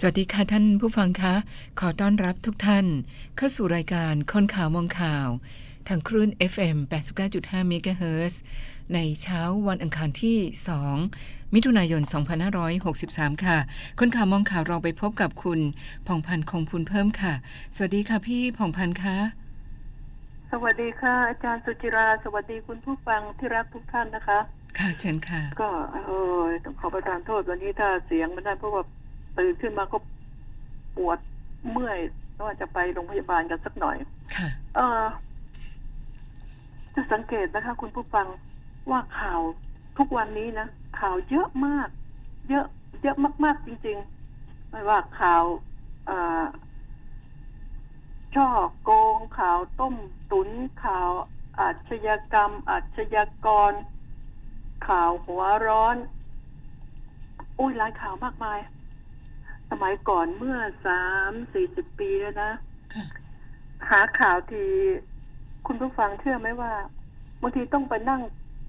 สวัสดีค่ะท่านผู้ฟังคะ ขอต้อนรับทุกท่าน เข้าสู่รายการคนข่าวมองข่าว ทางคลื่น FM 89.5 MHz ในเช้าวันอังคารที่ 2 มิถุนายน 2563 ค่ะ คนข่าวมองข่าวเราไปพบกับคุณผ่องพันธ์คงพูนเพิ่มค่ะ สวัสดีค่ะพี่ผ่องพันธ์คะสวัสดีค่ะ อาจารย์สุจิรา สวัสดีคุณผู้ฟังที่รักทุกท่านนะคะ ค่ะเชิญค่ะ ก็เออต้องขอประทานโทษวันนี้ถ้าเสียงมันได้เพราะว่า ตื่นขึ้นมาก็ปวดเมื่อยว่าจะไปโรงพยาบาลกันสักหน่อยค่ะเออจะสังเกตนะคะ คุณผู้ฟังว่าข่าวทุกวันนี้นะข่าวเยอะมาก เยอะ เยอะมากๆจริงๆ ไม่ว่าข่าวเอ่อช่อโกงข่าวต้มตุนข่าวอาชญากรรม อาชญากร ข่าวหัวร้อน อุ้ยหลายข่าวมากมายส มัยก่อนเมื่อสามสี่สิบปีแล้วนะค่ะหาข่าวทีคุณผู้ฟังเชื่อไหมว่าบางทีต้องไปนั่ง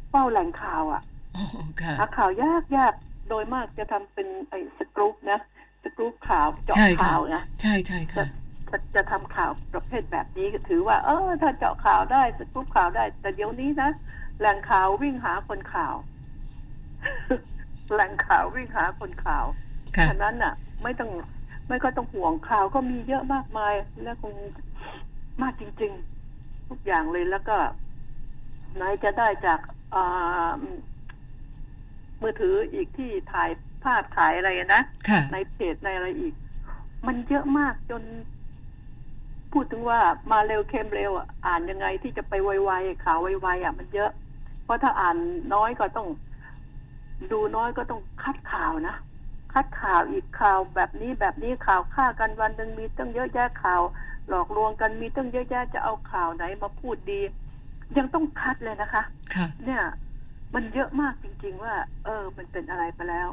เฝ้าแหล่งข่าวอะอ๋อค่ะหาข่าวยากยากโดยมากจะทำเป็นไอ้สกรูปนะสกรูปข่าวเจาะใช่ค่ะข่าวนะใช่ใช่จะค่ะจะจะทำข่าวประเภทแบบนี้ก็ถือว่า เออ ถ้าเจาะข่าวได้สกรูปข่าวได้ แต่เดี๋ยวนี้นะแหล่งข่าววิ่งหาคนข่าวแหล่งข่าววิ่งหาคนข่าวค่ะ ฉะนั้นน่ะ ไม่ต้องไม่ก็ต้องห่วงข่าวก็มีเยอะมากมาย และคงมากจริง ๆ ทุกอย่างเลยแล้วก็ไหนจะได้จากอ่ามือถืออีกที่ถ่ายภาพถ่ายอะไรนะค่ะในเพจในอะไรอีก มันเยอะมากจน พูดถึงว่ามาเร็วเค็มเร็วอะอ่านยังไงที่จะไปไวๆข่าวไวๆอะ มันเยอะ เพราะถ้าอ่านน้อยก็ต้อง ดูน้อยก็ต้องคัดข่าวนะ คัดข่าวอีกข่าวแบบนี้แบบนี้ข่าวฆ่ากันวันหนึ่งมีตั้งเยอะแยะข่าว หลอกลวงกันมีตั้งเยอะแยะจะเอาข่าวไหนมาพูดดี ยังต้องคัดเลยนะคะค่ะเนี่ย มันเยอะมากจริง ๆ ว่า เออ มันเป็นอะไรไปแล้ว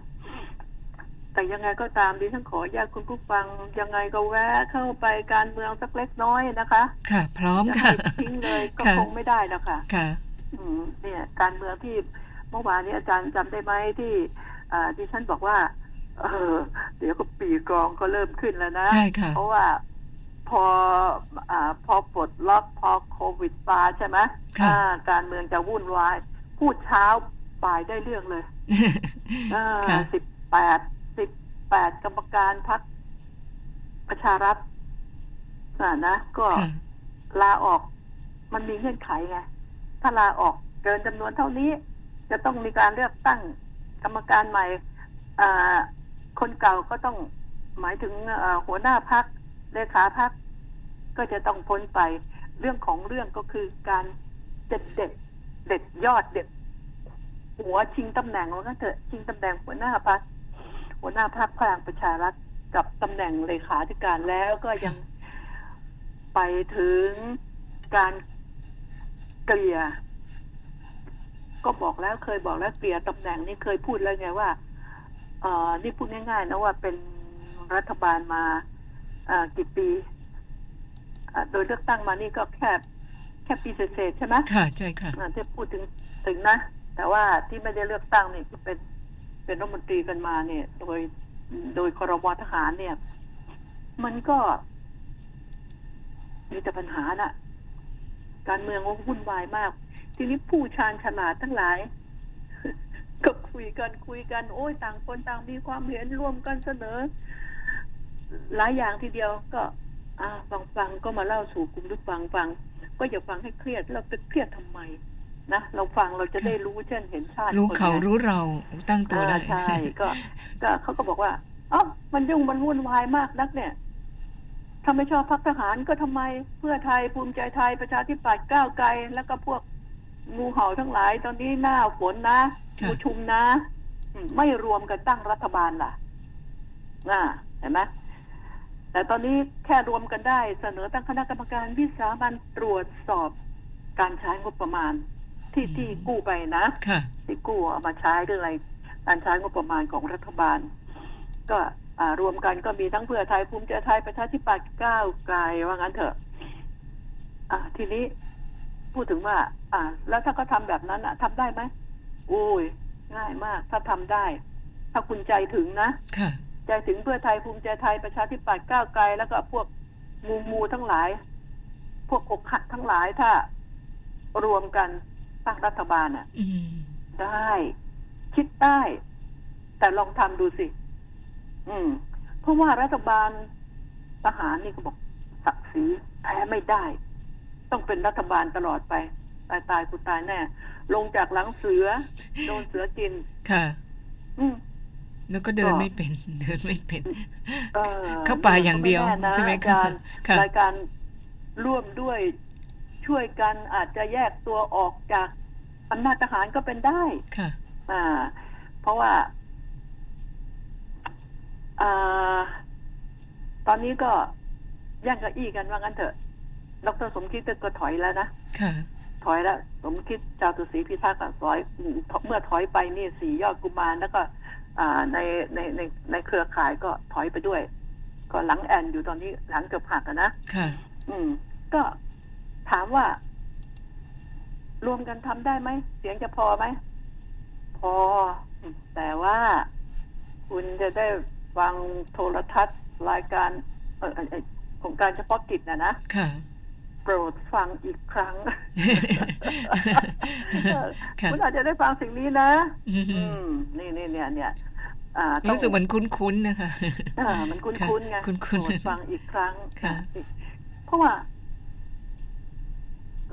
แต่ยังไงก็ตามดิฉันขออนุญาตคุณผู้ฟังยังไงก็แวะเข้าไปการเมืองสักเล็กน้อยนะคะ ค่ะ พร้อมจะค่ะให้ทิ้งเลยก็ค่ะคงไม่ได้แล้วค่ะ ค่ะอืมเนี่ย การเมืองที่เมื่อวานนี้อาจารย์จำได้ไหมที่อ่าดิฉันบอกว่า เออ เดี๋ยวก็ปีกรองก็เริ่มขึ้นแล้วนะ ใช่ค่ะ เพราะว่าพออ่าพอปลดล็อกพอโควิดมาใช่ไหมค่ะอ่าการเมืองจะวุ่นวาย พูดเช้าบ่ายได้เรื่องเลยค่ะสิบแปดสิบแปดกรรมการพักประชารัฐอ่านะก็ค่ะลาออกมันมีเงื่อนไขไง ถ้าลาออกเกินจำนวนเท่านี้ จะต้องมีการเลือกตั้งกรรมการใหม่อ่า คนเก่าก็ต้องหมายถึงหัวหน้าพักเลขาพักก็จะต้องพ้นไป เรื่องของเรื่องก็คือการเด็ดเด็ดเด็ดยอดเด็ดหัวชิงตำแหน่งว่างั้นเถอะชิงตำแหน่งหัวหน้าพักหัวหน้าพักพลังประชารัฐกับตำแหน่งเลขาธิการแล้วก็ยังไปถึงการเกลี่ย ก็บอกแล้วเคยบอกแล้วเกลี่ยตำแหน่งนี่เคยพูดแล้วไงว่า นี่พูดง่ายๆนะว่าเป็นรัฐบาลมาเอ่อกี่ปีอะโดยเลือกตั้งมานี่ก็แค่แค่ปีเศษๆใช่ไหมค่ะใช่ค่ะอ่าที่พูดถึงถึงนะ แต่ว่าที่ไม่ได้เลือกตั้งเนี่ยเป็นเป็นรัฐมนตรีกันมาเนี่ย โดยโดยครมทหารเนี่ย มันก็มีแต่ปัญหาน่ะ การเมืองก็วุ่นวายมาก ทีนี้ผู้ชาญฉลาดทั้งหลาย ก็คุยกันคุยกัน โอ้ยต่างคนต่างมีความเห็นร่วมกันเสนอ หลายอย่างทีเดียวก็อ่าฟังฟังก็มาเล่าสู่กลุ่มทุกฟังฟัง ก็อย่าฟังให้เครียดเราจะเครียดทำไมนะเราฟังเราจะได้รู้เช่นเห็นชาติรู้คนเขาไงรู้เราตั้งตัวได้อ่าใช่ก็ ก็เขาก็บอกว่าอ๋อมันยุ่งมันวุ่นวายมากนักเนี่ยถ้าไม่ชอบพักทหารก็ทำไมเพื่อไทยภูมิใจไทยประชาธิปัตย์ก้าวไกล แล้วก็พวก งูเห่าทั้งหลายตอนนี้หน้าฝนนะค่ะงูชุมนะอืมไม่รวมกันตั้งรัฐบาลล่ะน่าเห็นไหมแต่ตอนนี้แค่รวมกันได้เสนอตั้งคณะกรรมการวิสามันตรวจสอบการใช้งบประมาณ ที่ที่กู้ไปนะค่ะที่กู้เอามาใช้เรื่องอะไร การใช้งบประมาณของรัฐบาล ก็อ่ารวมกันก็มีทั้งเพื่อไทยภูมิใจไทยประชาธิปัตย์ก้าวไกลว่างั้นเถอะ อ่า ทีนี้ พูดถึงว่า อ่า แล้วถ้าเขาทำแบบนั้นอะทำได้ไหมโอ้ยง่ายมาก ถ้าทำได้ ถ้าคุณใจถึงนะค่ะใจถึงเพื่อไทยภูมิใจไทยประชาธิปัตย์ก้าวไกล แล้วก็พวกมูมูทั้งหลาย พวกอกหักทั้งหลายถ้า รวมกันตั้งรัฐบาลอะอืมได้ คิดได้ แต่ลองทำดูสิ อืม เพราะว่ารัฐบาลทหารนี่ก็บอกศักดิ์ศรีแพ้ไม่ได้ ต้องเป็นรัฐบาลตลอดไป ตายตายกูตายแน่ ลงจากหลังเสือโดนเสือกิน ค่ะ อืมแล้วก็เดินก็ไม่เป็น เดินไม่เป็นเออเข้าป่าอย่างเดียวก็แน่นะใช่ไหมคะการค่ะรายการร่วมด้วยช่วยกันอาจจะแยกตัวออกจากอำนาจทหารก็เป็นได้ค่ะ อ่า เพราะว่าอ่า ตอนนี้ก็แย่งเก้าอี้กันว่างั้นเถอะ ดรสมคิดก็ถอยแล้วนะค่ะถอยแล้ว สมคิดจาตุศรีพิทักษ์อะถอยอืมเมื่อถอยไปนี่สี่ยอดกุมารแล้วก็อ่าในในในในเครือข่ายก็ถอยไปด้วย ก็หลังแอนอยู่ตอนนี้หลังเกือบหักอะนะค่ะ อืม ก็ถามว่า รวมกันทำได้ไหม เสียงจะพอไหม พอ แต่ว่าคุณจะได้ฟังโทรทัศน์รายการเออเอ่อเอ่อโครงการเฉพาะกิจนะนะค่ะ โปรดฟังอีกครั้งค่ะคุณอาจจะได้ฟังสิ่งนี้นะอืมอืมนี่นี่เนี่ยเนี่ยอ่าต้องรู้สึกเหมือนคุ้นๆนะคะอ่ามันคุ้นค่ะคุ้นๆไงคุ้นๆโปรดฟังอีกครั้งค่ะอ่เพราะว่า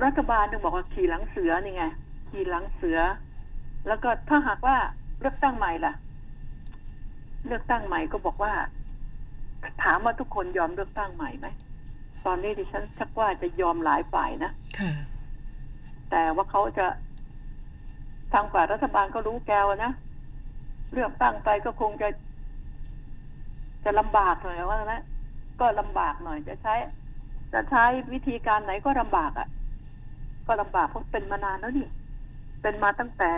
รัฐบาลต้องบอกว่าขี่หลังเสือนี่ไงขี่หลังเสือ แล้วก็ถ้าหากว่าเลือกตั้งใหม่ล่ะ เลือกตั้งใหม่ก็บอกว่า ถามว่าทุกคนยอมเลือกตั้งใหม่ไหม ตอนนี้ดิฉันชักว่าจะยอมหลายฝ่ายนะค่ะ แต่ว่าเขาจะทางฝ่ายรัฐบาลก็รู้แกวนะเลือกตั้งไปก็คงจะ จะลำบากหน่อยว่านะก็ลำบากหน่อย จะใช้ จะใช้วิธีการไหนก็ลำบากอะ่ะ ก็ลำบากเพราะเป็นมานานแล้วนี่เป็นมาตั้งแต่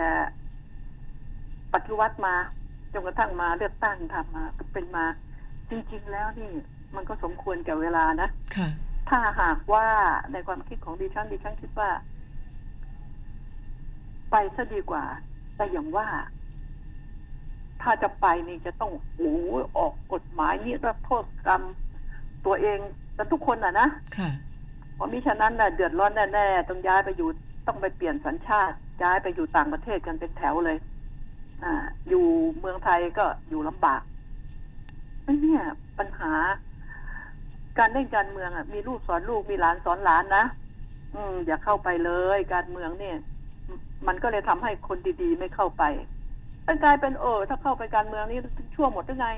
ปฏิวัติมาจนกระทั่งมาเลือกตั้งทำมาก็เป็นมา จริง ๆ แล้วนี่ มันก็สมควรแก่เวลานะค่ะ ถ้าหากว่าในความคิดของดิฉันดิฉันคิดว่า ไปซะดีกว่า แต่อย่างว่า ถ้าจะไปนี่จะต้องโอ้โหออกกฎหมายนิรโทษกรรม ตัวเองแต่ทุกคนอะนะค่ะเพราะมิฉะนั้นน่ะเดือดร้อนแน่ๆต้องย้ายไปอยู่ต้องไปเปลี่ยนสัญชาติ ย้ายไปอยู่ต่างประเทศกันเป็นแถวเลย อ่า อยู่เมืองไทยก็อยู่ลำบากไอ้เนี่ยปัญหา การเล่นการเมืองอะมีลูกสอนลูกมีหลานสอนหลานนะอืม อย่าเข้าไปเลยการเมืองเนี่ย มันก็เลยทำให้คนดีๆ ไม่เข้าไปมันกลายเป็นเออถ้าเข้าไปการเมืองนี่ชั่วหมดหรือไง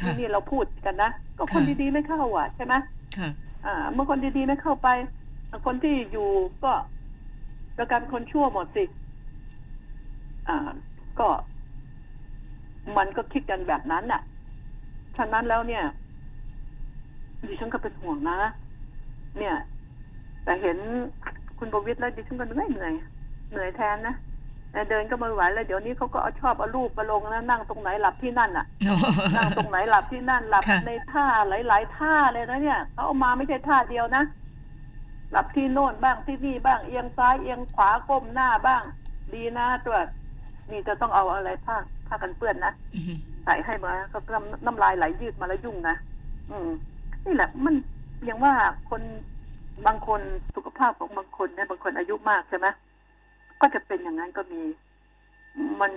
ค่ะนี่นี่เราพูดกันนะก็คนค่ะดีๆไม่เข้าอะใช่ไหมค่ะอ่า เมื่อคนดีๆไม่เข้าไป คนที่อยู่ก็จะกลายเป็นคนชั่วหมดสิอ่า ก็ มันก็คิดกันแบบนั้นน่ะฉะนั้นแล้วเนี่ย ดิฉันก็เป็นห่วงนะ เนี่ย แต่เห็นคุณประวิตรแล้วดิฉันก็เหนื่อยเหนื่อยเหนื่อยแทนนะแต่เดินก็ไม่ไหวแล้วเดี๋ยวนี้เขาก็เอาชอบเอารูปมาลงนะนั่งตรงไหนหลับที่นั่นน่ะ นั่งตรงไหนหลับที่นั่นหลับค่ะในท่าหลายๆท่าเลยนะเนี่ยเขาเอามาไม่ใช่ท่าเดียวนะหลับที่โน่นบ้างที่นี่บ้างเอียงซ้ายเอียงขวาก้มหน้าบ้าง ดีนะตัวนี่จะต้องเอาอะไรผ้าผ้ากันเปื้อนนะอืมใส่ให้มาก็น้ำน้ำลายไหลยืดมาแล้วยุ่งนะอืม นี่แหละมันอย่างว่าคนบางคนสุขภาพของบางคนเนี่ยบางคนอายุมากใช่ไหมก็จะเป็นอย่างนั้นก็มี มัน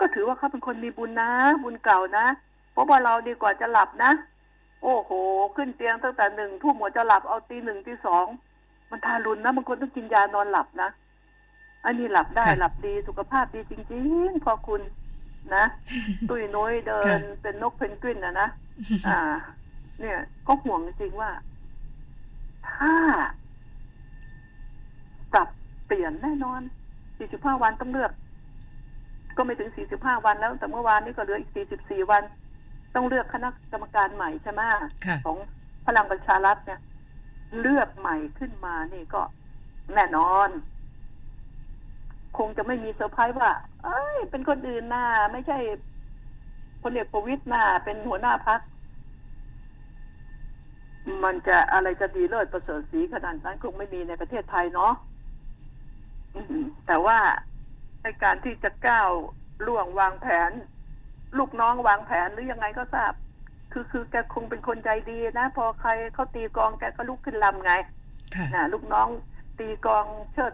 ก็ถือว่าเขาเป็นคนมีบุญนะ บุญเก่านะเพราะว่าเราดีกว่าจะหลับนะ โอ้โห ขึ้นเตียงตั้งแต่หนึ่งทุ่มหัวจะหลับเอาตีหนึ่งตีสองมันทารุณนะบางคนต้องกินยานอนหลับนะอันนี้หลับได้ค่ะหลับดีสุขภาพดีจริงๆพอคุณนะ ตุยน้อยเดินค่ะเป็นนกเพนกวินนะนะอ่า เนี่ย ก็ห่วงจริงๆว่า ถ้าปรับเปลี่ยนแน่นอน 45 วันต้องเลือก ก็ไม่ถึง 45 วันแล้ว แต่เมื่อวานนี้ก็เหลืออีก 44 วัน ต้องเลือกคณะกรรมการใหม่ใช่ไหมค่ะของพลังประชารัฐเนี่ย เลือกใหม่ขึ้นมานี่ก็แน่นอน คงจะไม่มีเซอร์ไพรส์ว่า เอ้ย เป็นคนอื่นน่าไม่ใช่พลเอกประวิตยน่าเป็นหัวหน้าพัก มันจะอะไรจะดีเลิศประเสริฐสีขนาดนั้นคงไม่มีในประเทศไทยเนาะอืมแต่ว่าในการที่จะก้าวล่วงวางแผน ลูกน้องวางแผนหรือยังไงก็ทราบ คือคือแกคงเป็นคนใจดีนะพอใครเขาตีกลองแกก็ลุกขึ้นลำไงค่ะนะลูกน้องตีกลองเชิด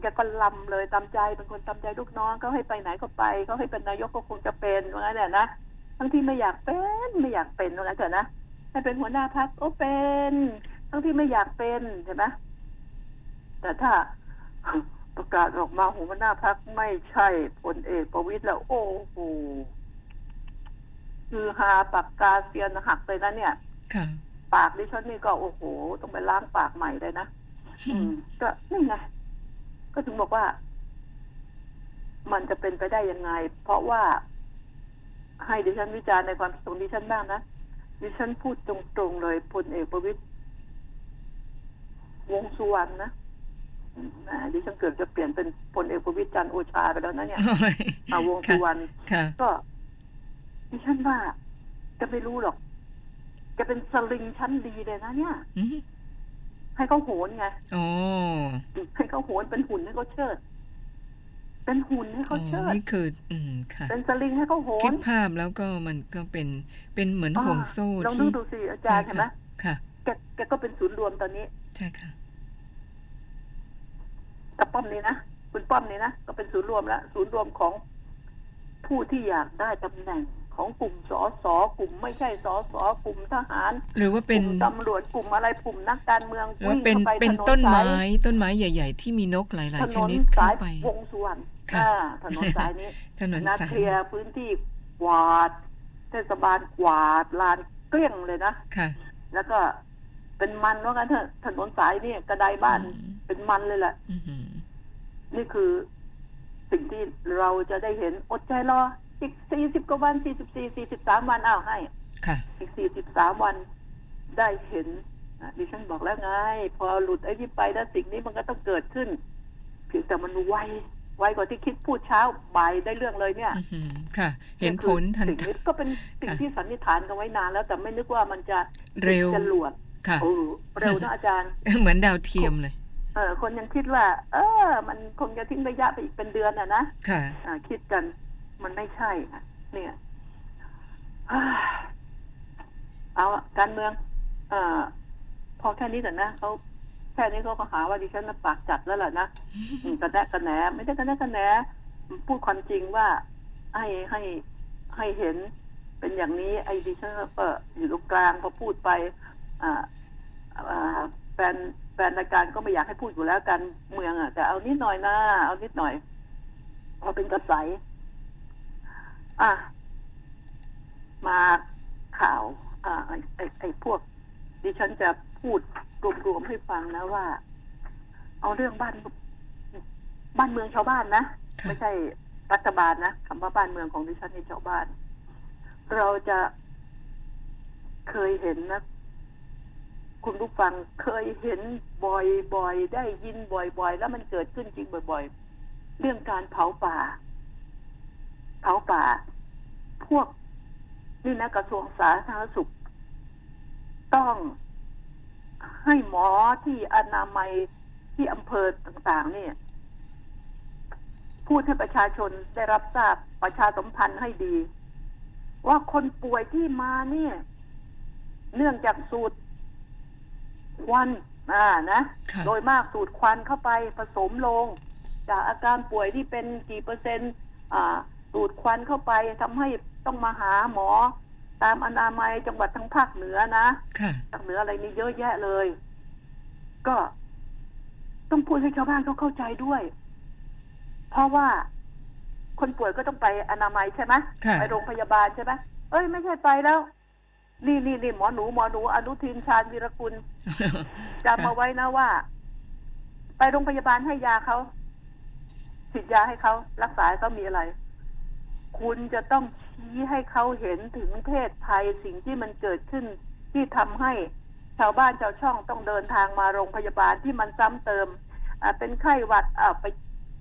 แกก็ลำเลยตามใจเป็นคนตามใจลูกน้องเขาให้ไปไหนก็ไปเขาให้เป็นนายกก็คงจะเป็นว่างั้นแหละนะทั้งที่ไม่อยากเป็นไม่อยากเป็นว่างั้นเถอะนะ ให้เป็นหัวหน้าพักโอ้เป็นทั้งที่ไม่อยากเป็นใช่ไหมแต่ถ้าประกาศออกมาหัวหน้าพักไม่ใช่พลเอกประวิตยแล้ว โอ้โหคือฮาปากกาเซียนหักเลยนะเนี่ยค่ะปากดิฉันนี่ก็โอ้โห ต้องไปล้างปากใหม่เลยนะอืมก็นี่ไงก็ถึงบอกว่า มันจะเป็นไปได้ยังไง เพราะว่าให้ดิฉันวิจารณ์ในความคิดของดิฉันบ้างนะ ดิฉันพูดตรงๆเลยพลเอกประวิตยวงษ์สุวรรณนะอืมนะดิฉันเกือบจะเปลี่ยนเป็นพลเอกประวิตยจันทร์โอชาไปแล้วนะเนี่ยโอ้ยอาวงษ์สุวรรณค่ะก็ดิฉันว่าจะไม่รู้หรอกแกเป็นสลิงชั้นดีเลยนะเนี่ยอืมให้เขาโหนไงอ๋อให้เขาโหนเป็นหุ่นให้เขาเชิด เป็นหุ่นให้อ๋เขาอเชิดนี่คือ อืมค่ะ เป็นสลิงให้เขาโหคินดภาพแล้วก็มันก็เป็นเป็นเหมือนห่วงโซ่ลองดูที่ดูสิอาจารย์เห็นไหมค่ะแกแกก็เป็นศูนย์รวมตอนนี้ ใช่ค่ะกับป้อมนี้นะคุณป้อมนี้นะก็เป็นศูนย์รวมแล้วศูนย์รวมของผู้ที่อยากได้ตำแหน่ง ของกลุ่มสอสอกลุ่มไม่ใช่สอสอกลุ่มทหาร หรือว่าเป็นกลุ่มตำรวจกลุ่มอะไรกลุ่มนักการเมืองหรือว่าเป็นวิ่งข้าไเป็นถต้นไม้สายต้นไม้ใหญ่ ๆ ที่มีนกหลายถๆชนนนิดสาเข้ายไปวงสุวรรณค่ะอ่าถนนสายนี้ถนนนะสายเคลียร์พื้นที่กวาด เทศบาลกวาดลานเกลี้ยงเลยนะค่ะ แล้วก็เป็นมันว่ากันเถอะถนนสายนี่กระไดบ้านอืมเป็นมันเลยแหละอือหือนี่คือสิ่งที่เราจะได้เห็นอดใจรอ อีกสี่สิบกว่าวันสี่สิบสี่สี่สิบสามวันอ้าวให้ ค่ะ อีกสี่สิบสามวันได้เห็นอะดิฉันบอกแล้วไง พอหลุดไอ้นี่ไปแล้วสิ่งนี้มันก็ต้องเกิดขึ้นเพียงแต่มันไวไวกว่าที่คิดพูดเช้าบ่ายได้เรื่องเลยเนี่ยอือหือค่ะ เห็นผลทันสิ่งทีนี้ก็เป็นสิ่งค่ะที่สันนิษฐานกันไว้นานแล้ว แต่ไม่นึกว่ามันจะเร็วจะหลวดค่ะโอ้เร็วนะอาจารย์ เหมือนดาวเทียมเลยเออคนยังคิดว่า เออ มันคงจะทิ้งระยะไปอีกเป็นเดือนอะนะค่ะอ่าคิดกัน มันไม่ใช่นะเนี่ยอ่าเอาอะการเมือง เอ่อ พอแค่นี้ก่อนนะเขาแค่นี้เขาก็หาว่าดิฉันน่ะปากจัดแล้วล่ะนะอืมกระแนะกระแหนไม่ได้กระแนะกระแหนพูดความจริงว่า ให้ให้ให้เห็นเป็นอย่างนี้ ไอ้ดิฉันก็อยู่ตรงกลางพอพูดไปอ่าอ่าแฟนแฟนรายการก็ไม่อยากให้พูดอยู่แล้วการเมืองอะแต่เอานิดหน่อยนะเอานิดหน่อยพอเป็นกระแส อะมาข่าวอ่าไอ้ไอ้ไอ้พวก ดิฉันจะพูดรวมๆให้ฟังนะว่า เอาเรื่องบ้าน บ้านเมืองชาวบ้านนะค่ะไม่ใช่รัฐบาลนะคำว่าบ้านเมืองของดิฉันในชาวบ้าน เราจะเคยเห็นนะคุณผู้ฟังเคยเห็นบ่อยๆ ได้ยินบ่อยๆ แล้วมันเกิดขึ้นจริงบ่อยๆ เรื่องการเผาป่า เผาป่า พวกนี่นะกระทรวงสาธารณสุข ต้องให้หมอที่อนามัยที่อำเภอต่าง ๆ เนี่ย พูดให้ประชาชนได้รับทราบประชาสัมพันธ์ให้ดี ว่าคนป่วยที่มาเนี่ย เนื่องจากสูดควันอ่านะโดยมากสูดควันเข้าไปผสมลง จากอาการป่วยที่เป็นกี่เปอร์เซ็นต์ อ่า สูดควันเข้าไปทำให้ต้องมาหาหมอ ตามอนามัยจังหวัดทางภาคเหนือนะค่ะภาคเหนืออะไรนี่เยอะแยะเลย ก็ต้องพูดให้ชาวบ้านเขาเข้าใจด้วย เพราะว่าคนป่วยก็ต้องไปอนามัยใช่ไหมค่ะไปโรงพยาบาลใช่ไหมเอ้ยไม่ใช่ไปแล้ว นี่นี่นี่หมอหนูหมอหนูอนุทินชาญวีรกุลจำเอาไว้นะว่า ไปโรงพยาบาลให้ยาเขาฉีดยาให้เขารักษาให้เขามีอะไร คุณจะต้องชี้ให้เขาเห็นถึงเพศภัยสิ่งที่มันเกิดขึ้น ที่ทำให้ชาวบ้านชาวช่องต้องเดินทางมาโรงพยาบาลที่มันซ้ำเติมอ่าเป็นไข้หวัดอ่าไป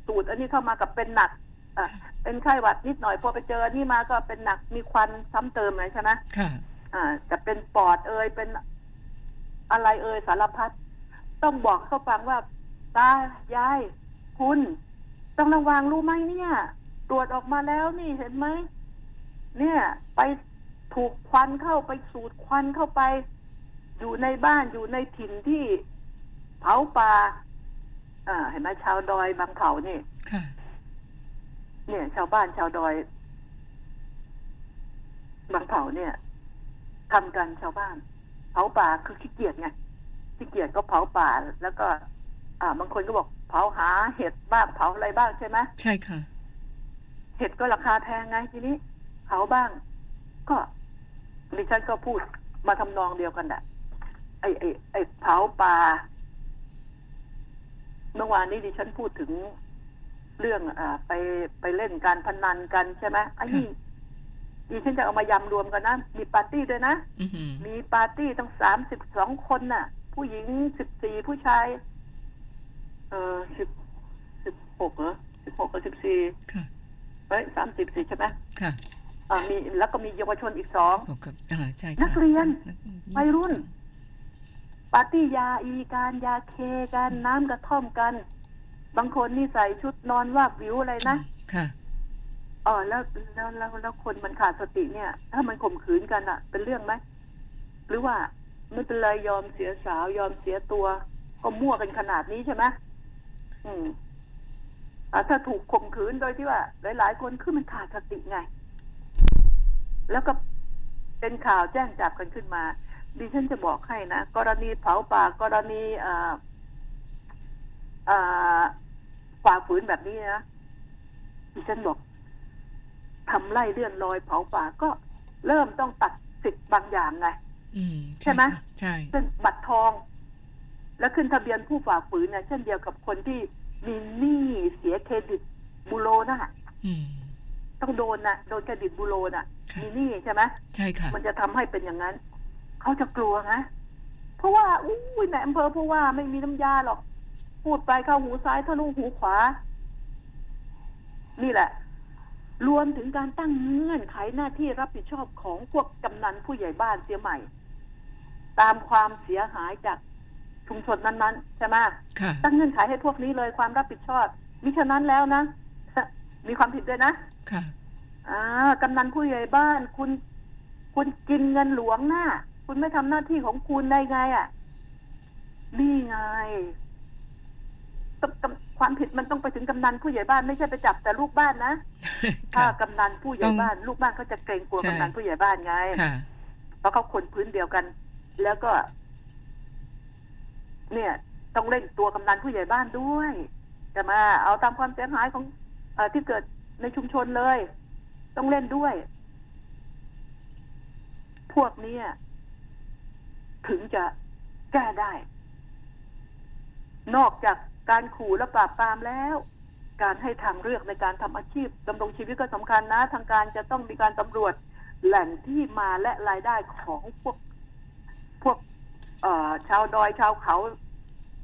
สูดอันนี้เข้ามากับเป็นหนักอ่าเป็นไข้หวัดนิดหน่อยพอไปเจออันนี่มาก็เป็นหนักมีควันซ้ำเติมเลยใช่ไหมค่ะอ่าจะเป็นปอดเอ่ยเป็นอะไรเอ่ยสารพัดต้องบอกเขาฟังว่าตายาย คุณ ต้องระวังรู้ไหมเนี่ย ตรวจออกมาแล้วนี่เห็นไหมเนี่ย ไปถูกควันเข้าไปสูดควันเข้าไป อยู่ในบ้านอยู่ในถิ่นที่เผาป่าอ่า เห็นไหมชาวดอยบางเขานี่ค่ะเนี่ย ชาวบ้านชาวดอย บางเขาเนี่ยทำกันชาวบ้าน เผาป่าคือขี้เกียจไงขี้เกียจก็เผาป่าแล้วก็ อ่า บางคนก็บอกเผาหาเห็ดบ้างเผาอะไรบ้างใช่ไหมใช่ค่ะ เห็ดก็ราคาแพงไงทีนี้เผาบ้าง ก็ดิฉันก็พูดมาทำนองเดียวกันแหละไอ้ไอ้ไอ้เผาป่าเมื่อวานนี้ดิฉันพูดถึงเรื่องอ่าไปไปเล่นการพนันกันใช่ไหมไอ้นี่ดิฉันจะเอามายำรวมกันนะ มีปาร์ตี้ด้วยนะอือหือมีปาร์ตี้ตั้งสามสิบสองคนน่ะ ผู้หญิงสิบสี่ผู้ชาย เออสิบสิบหกเหรอสิบหกกับสิบสี่ค่ะ เอ้ยสามสิบสี่ใช่ไหมค่ะอ่ามีแล้วก็มีเยาวชนอีกสองบวกกับอ่าใช่ค่ะนักเรียนใช่วัยรุ่น ปาร์ตี้ยาอีการยาเคกันน้ำกระท่อมกัน บางคนนี่ใส่ชุดนอนวาบวิวอะไรนะ ค่ะอ๋อแล้วแล้วแล้วแล้วคนมันขาดสติเนี่ย ถ้ามันข่มขืนกันอะเป็นเรื่องไหมหรือว่าไม่เป็นไรยอมเสียสาวยอมเสียตัว ก็มั่วกันขนาดนี้ใช่ไหมอืมอ่า ถ้าถูกข่มขืนโดยที่ว่า หลาย ๆ คนคือมันขาดสติไง แล้วก็เป็นข่าวแจ้งจับกันขึ้นมาดิฉันจะบอกให้นะกรณีเผาป่ากรณีอ่าอ่าฝ่าฝืนแบบนี้นะดิฉันบอกทำไล่เลื่อนลอยเผาป่าก็เริ่มต้องตัดสิทธิ์บางอย่างไงอืมใช่ไหมค่ะใช่เป็นบัตรทอง แล้วขึ้นทะเบียนผู้ฝ่าฝืนเนี่ยเช่นเดียวกับคนที่ มีหนี้เสียเครดิตบูโรนะอืมต้องโดนนะโดนเครดิตบูโรน่ะค่ะ มีหนี้ใช่ไหมใช่ค่ะ มันจะทำให้เป็นอย่างนั้น เขาจะกลัวนะเพราะว่าอุ้ยในอำเภอเพราะว่าไม่มีน้ำยาหรอก พูดไปเข้าหูซ้ายทะลุหูขวา นี่แหละ รวมถึงการตั้งเงื่อนไขหน้าที่รับผิดชอบของพวกกำนันผู้ใหญ่บ้านเสียใหม่ ตามความเสียหายจาก ชุมชนนั้นๆใช่ไหมค่ะตั้งเงื่อนไขให้พวกนี้เลยความรับผิดชอบมิฉะนั้นแล้วนะมีความผิดด้วยนะค่ะอ่ากำนันผู้ใหญ่บ้าน คุณ คุณกินเงินหลวงหน้าคุณไม่ทำหน้าที่ของคุณได้ไงอะ่ะนี่ไงต้องกำความผิดมันต้องไปถึงกำนันผู้ใหญ่บ้านไม่ใช่ไปจับแต่ลูกบ้านนะถ้าค่ะกำนันผู้ใหญ่ต้องบ้าน ลูกบ้านเขาจะเกรงกลัวใช่กำนันผู้ใหญ่บ้านไงค่ะเพราะเขาคนพื้นเดียวกัน แล้วก็ เนี่ย ต้องเล่นตัวกำนันผู้ใหญ่บ้านด้วยจะมาเอาตามความเสียหายของอที่เกิดในชุมชนเลย ต้องเล่นด้วย พวกนี้ถึงจะแก้ได้ นอกจากการขู่และปราบปรามแล้ว การให้ทางเลือกในการทำอาชีพดำรงชีวิตก็สำคัญนะ ทางการจะต้องมีการตำรวจแหล่งที่มาและรายได้ของพวกพวก ชาวดอยชาวเขา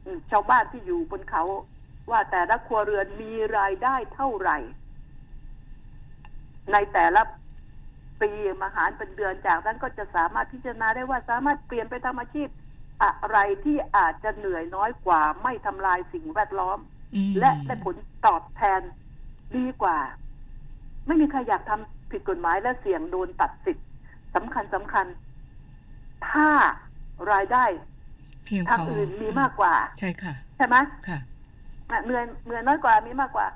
อืมชาวบ้านที่อยู่บนเขา ว่าแต่ละครัวเรือนมีรายได้เท่าไหร่ ในแต่ละปีมาหารเป็นเดือนจากนั้นก็จะสามารถพิจารณาได้ว่าสามารถเปลี่ยนไปทำอาชีพ อะไรที่อาจจะเหนื่อยน้อยกว่า ไม่ทำลายสิ่งแวดล้อมอืมและได้ผลตอบแทนดีกว่า ไม่มีใครอยากทำผิดกฎหมายและเสี่ยงโดนตัดสิทธิ์สำคัญสำคัญ ถ้า รายได้เพียงพทางออื่นมีมากกว่า ใช่ค่ะ ใช่ไหมค่ะอะเหนื่อยเหนื่อยน้อยกว่ามีมากกว่า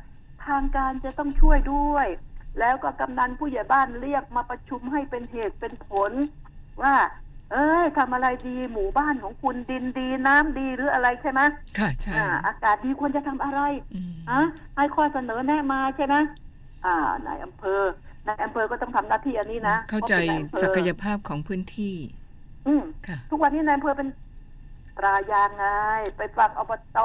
ทางการจะต้องช่วยด้วย แล้วก็กำนันผู้ใหญ่บ้านเรียกมาประชุมให้เป็นเหตุเป็นผล ว่า เอ้ยทำอะไรดีหมู่บ้านของคุณดินดีน้ำดีหรืออะไรใช่ไหมค่ะใช่อ่าอากาศดีควรจะทำอะไรอืมอะให้ข้อเสนอแนะมาใช่ไหมอ่านายอำเภอนายอำเภอก็ต้องทำหน้าที่อันนี้นะเข้าใจพระป็นนยอำเภอศักยภาพของพื้นที่ อืมค่ะทุกวันนี้นายอำเภอเป็นตรายางไง ไปฟังอบต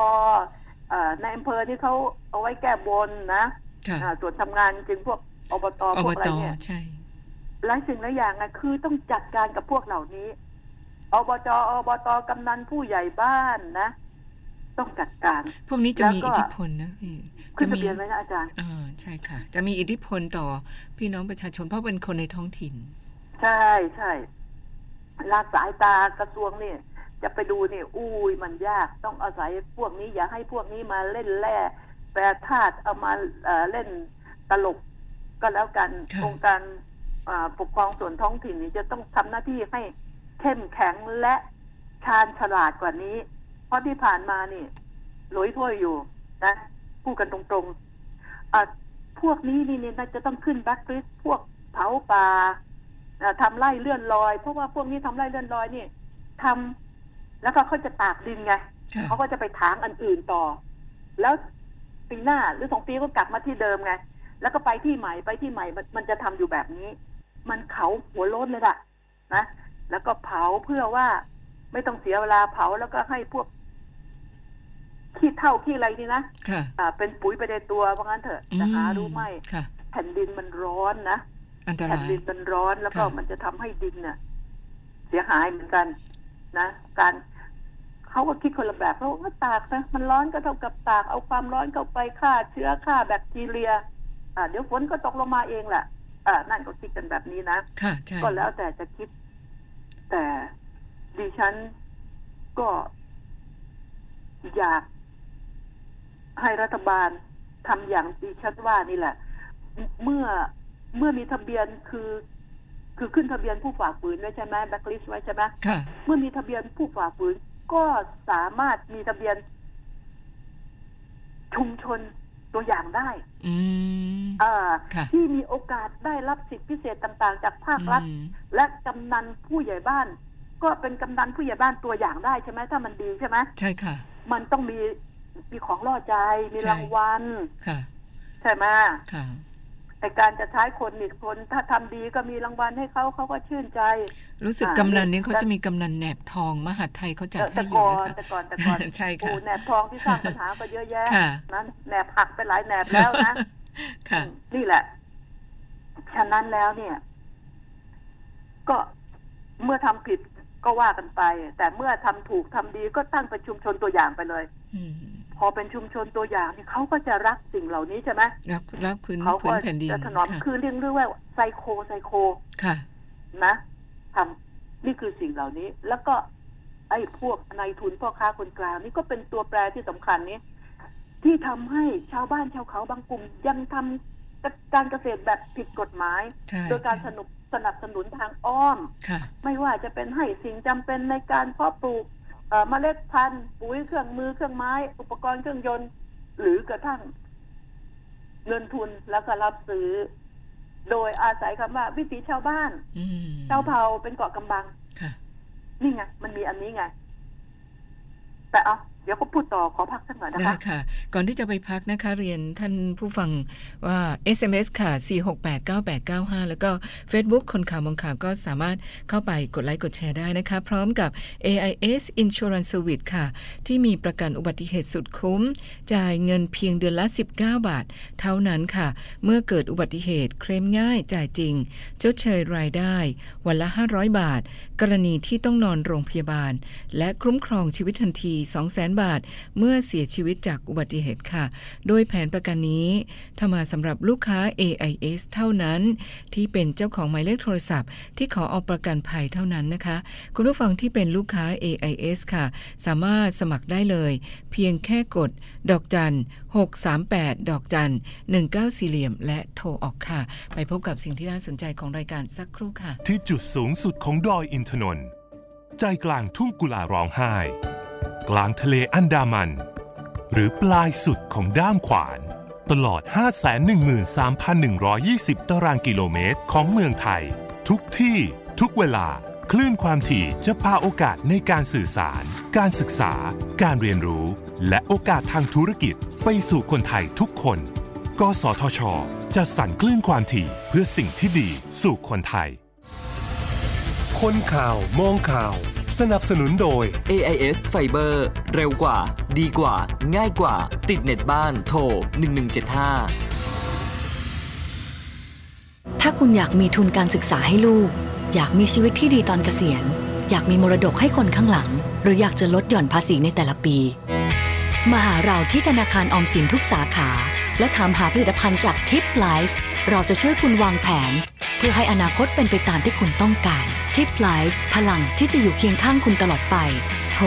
เอ่อนายอำเภอนี่เขาเอาไว้แก้บนนะค่ะอ่าส่วนทำงานจริงพวกอบตอพบวกอะไรตเนี่ยใช่หลายสิ่งหลายอย่างอะคือต้องจัดการกับพวกเหล่านี้อบจอบตกำนันผู้ใหญ่บ้านนะต้องจัดการ พวกนี้จะมีแล้วก็อิทธิพลนะพี่ขึ้นจะทะมีเบียนไว้นะอาจารย์อ่าใช่ค่ะ จะมีอิทธิพลต่อพี่น้องประชาชนเพราะเป็นคนในท้องถิ่น ใช่ใช่ ลาสายตากระทรวงนี่จะไปดูนี่อุ้ยมันยากต้องอาศัยพวกนี้ อย่าให้พวกนี้มาเล่นแร่แปรธาตุเอามาเอ่อเล่นตลกก็แล้วกันค่ะองค์การอ่าปกครองส่วนท้องถิ่นนี่จะต้องทำหน้าที่ให้เข้มแข็งและชาญฉลาดกว่านี้ เพราะที่ผ่านมานี่หลอยถ้วยอยู่นะพูดกันตรงๆอ่าพวกนี้นี่นี่น่าจะต้องขึ้นแบ็คลิสพวกเผาป่า อ่าทำไร่เลื่อนลอยเพราะว่าพวกนี้ทำไร่เลื่อนลอยนี่ทำแล้วก็เขาจะตากดินไงค่ะเขาก็จะไปถางอันอื่นต่อ แล้วปีหน้าหรือสองปีก็กลับมาที่เดิมไงแล้วก็ไปที่ใหม่ไปที่ใหม่มันมันจะทำอยู่แบบนี้ มันเขาหัวโล้นเลยล่ะนะแล้วก็เผาเพื่อว่าไม่ต้องเสียเวลาเผาแล้วก็ให้พวกขี้เท่าขี้อะไรนี่นะค่ะอ่าเป็นปุ๋ยไปในตัวเพราะงั้นเถอะแต่หารู้ไหมค่ะแผ่นดินมันร้อนนะ อันตแผ่รานยดินมันร้อนแล้วก็ค่ะมันจะทำให้ดินเนี่ยเสียหายเหมือนกัน นะ การเขาก็คิดคนละแบบเขาก็ตากนะมันร้อนก็เท่ากับตากเอาความร้อนเข้าไปฆ่าเชื้อฆ่าแบคทีเรีย อ่า เดี๋ยวฝนก็ตกลงมาเองแหละอ่านั่นก็คิดกันแบบนี้นะค่ะใช่ก็แล้วแต่จะคิด แต่ดิฉันก็อยากให้รัฐบาลทำอย่างดิฉันว่านี่แหละ เมื่อ เมื่อมีทะเบียนคือ คือขึ้นทะเบียนผู้ฝ่าฝืนไว้ใช่ไหมแบ็คลิสไว้ใช่ไหมค่ะเมื่อมีทะเบียนผู้ฝ่าฝืนก็สามารถมีทะเบียน ชุมชนตัวอย่างได้อืมอ่าค่ะที่มีโอกาสได้รับสิทธิพิเศษต่างๆ จากภาครัฐอืมและกำนันผู้ใหญ่บ้าน ก็เป็นกำนันผู้ใหญ่บ้านตัวอย่างได้ใช่ไหมถ้ามันดีใช่ไหมใช่ค่ะ มันต้องมีมีของล่อใจมีใช่รางวัลค่ะใช่ไหมค่ะ ในการจะใช้คนอีกคนถ้าทำดีก็มีรางวัลให้เขาเขาก็ชื่นใจ รู้สึกอ่ากำนันนี้นี่เขาจะมีกำนันแหนบทอง มหาดไทยเขาจัดแต่ให้อยู่ก่อนะนคะแต่ก่อนแต่ก่อนใช่ค่ะโอ้แหนบทองที่สร้างปัญหาก็เยอะแยะค่ะนั้นแหนบหักไปหลายแหนบแล้วนะค่ะอืมนี่แหละ ฉะนั้นแล้วเนี่ย ก็เมื่อทำผิดก็ว่ากันไป แต่เมื่อทำถูกทำดีก็ตั้งเป็นชุมชนตัวอย่างไปเลยอืม พอเป็นชุมชนตัวอย่างเนี่ยเขาก็จะรักสิ่งเหล่านี้ใช่ไหมรักรักพื้นเขาพื้ก็นแผ่นดินจะถนอมค่ะคือเรียกเรียกว่าไซโคไซโคค่ะนะทำนี่คือสิ่งเหล่านี้ แล้วก็ ไอ้พวกนายทุนพ่อค้าคนกลางนี่ก็เป็นตัวแปรที่สำคัญนี้ ที่ทำให้ชาวบ้านชาวเขาบางกลุ่มยังทำการเกษตรแบบผิดกฎหมายใช่โดยการสใช่นับสนับสนุนทางอ้อมค่ะไม่ว่าจะเป็นให้สิ่งจำเป็นในการเพาะปลูก เอ่อเมล็ดพันธุ์ปุ๋ยเครื่องมือเครื่องไม้ อุปกรณ์เครื่องยนต์ หรือกระทั่งเงินทุนแล้วก็รับซื้อ โดยอาศัยคำว่าวิถีชาวบ้านอืมชาวเผ่าเป็นเกาะกำบังค่ะนี่ไงมันมีอันนี้ไง แต่เอา เดี๋ยวก็พูดต่อขอพักสักหน่อยนะได้คะค่ะ ก่อนที่จะไปพักนะคะ เรียนท่านผู้ฟังว่า SMS ค่ะ 4689895 แล้วก็ Facebook คนข่าวมองข่าวก็สามารถเข้าไปกดไลค์กดแชร์ได้นะคะ พร้อมกับ AIS Insurance Service ค่ะ ที่มีประกันอุบัติเหตุสุดคุ้ม จ่ายเงินเพียงเดือนละ 19 บาท เท่านั้นค่ะ เมื่อเกิดอุบัติเหตุเคลมง่ายจ่ายจริงชดเชยรายได้ วันละ 500 บาทกรณีที่ต้องนอนโรงพยาบาล และคุ้มครองชีวิตทันที 200,000 บาท เมื่อเสียชีวิตจากอุบัติเหตุค่ะ โดยแผนประกันนี้ทำมาสำหรับลูกค้า AIS เท่านั้น ที่เป็นเจ้าของหมายเลขโทรศัพท์ ที่ขอเอาประกันภัยเท่านั้นนะคะ คุณผู้ฟังที่เป็นลูกค้า AIS ค่ะ สามารถสมัครได้เลย เพียงแค่กด ดอกจัน 638 ดอกจัน 19 สี่เหลี่ยม และโทรออกค่ะ ไปพบกับสิ่งที่น่าสนใจของรายการสักครู่ค่ะ ที่จุดสูงสุดของดอยอินทนนท์ใจกลางทุ่งกุลาร้องไห้ กลางทะเลอันดามัน หรือปลายสุดของด้ามขวาน ตลอด 513,120 ตารางกิโลเมตรของเมืองไทย ทุกที่ทุกเวลาคลื่นความถี่จะพาโอกาสในการสื่อสาร การศึกษา การเรียนรู้ และโอกาสทางธุรกิจไปสู่คนไทยทุกคน กสทช จะสั่นคลื่นความถี่เพื่อสิ่งที่ดีสู่คนไทย คนข่าวมองข่าว สนับสนุนโดย AIS Fiber เร็วกว่า ดีกว่า ง่ายกว่า ติดเน็ตบ้านโทร 1175 ถ้าคุณอยากมีทุนการศึกษาให้ลูก อยากมีชีวิตที่ดีตอนเกษียณ อยากมีมรดกให้คนข้างหลัง หรืออยากจะลดหย่อนภาษีในแต่ละปี มาหาเราที่ธนาคารออมสินทุกสาขา และถามหาผลิตภัณฑ์จากทิพไลฟ์เราจะช่วยคุณวางแผนเพื่อให้อนาคตเป็นไปตามที่คุณต้องการทิพไลฟ์พลังที่จะอยู่เคียงข้างคุณตลอดไป โทร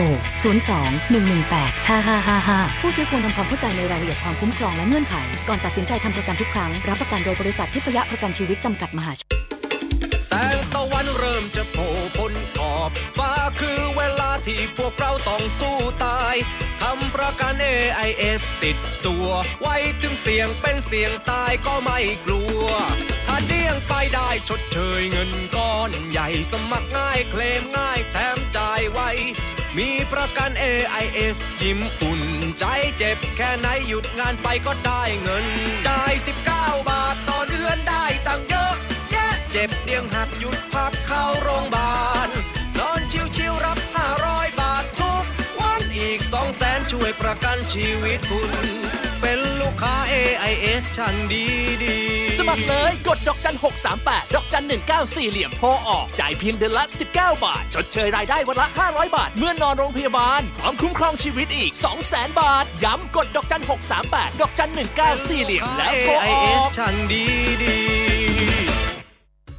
02 118 5555 ผู้ซื้อควรทำความเข้าใจในรายละเอียดความคุ้มครองและเงื่อนไข ก่อนตัดสินใจทำประกันทุกครั้ง รับประกันโดยบริษัททิพยประกันชีวิตจำกัดมหาชน งตะวันเริ่มจะโผล่พ้นขอบฟ้าคือเวลาที่พวกเราต้องสู้ตายทำประกัน AIS ติดตัวไว้ถึงเสี่ยงเป็นเสี่ยงตายก็ไม่กลัว ถ้าเดี่ยงไปได้ชดเชยเงินก้อนใหญ่สมัครง่ายเคลมง่ายแถมจ่ายไวมีประกัน AIS ยิ้มอุ่นใจเจ็บแค่ไหนหยุดงานไปก็ได้เงิน จ่าย 19 บาทต่อเดือนได้ตังเยอะ เจ็บเดียงหักหยุดพักเข้าโรงพยาบาล นอนชิวๆรับ 500 บาททุกวันอีก2แสนช่วยประกันชีวิตคุณ เป็นลูกค้า AIS ช่างดีดีๆสมัครเลยกดดอกจัน 638 ดอกจัน 194 เหลี่ยมโทรออก จ่ายเพียงเดือนละ 19 บาท ชดเชยรายได้วันละ 500 บาท เมื่อนอนโรงพยาบาล พร้อมคุ้มครองชีวิตอีก 200,000 บาท ย้ำกดดอกจัน 638 ดอกจัน 194 เหลี่ยมแล้วโทรอ AIS อกช่างดีดี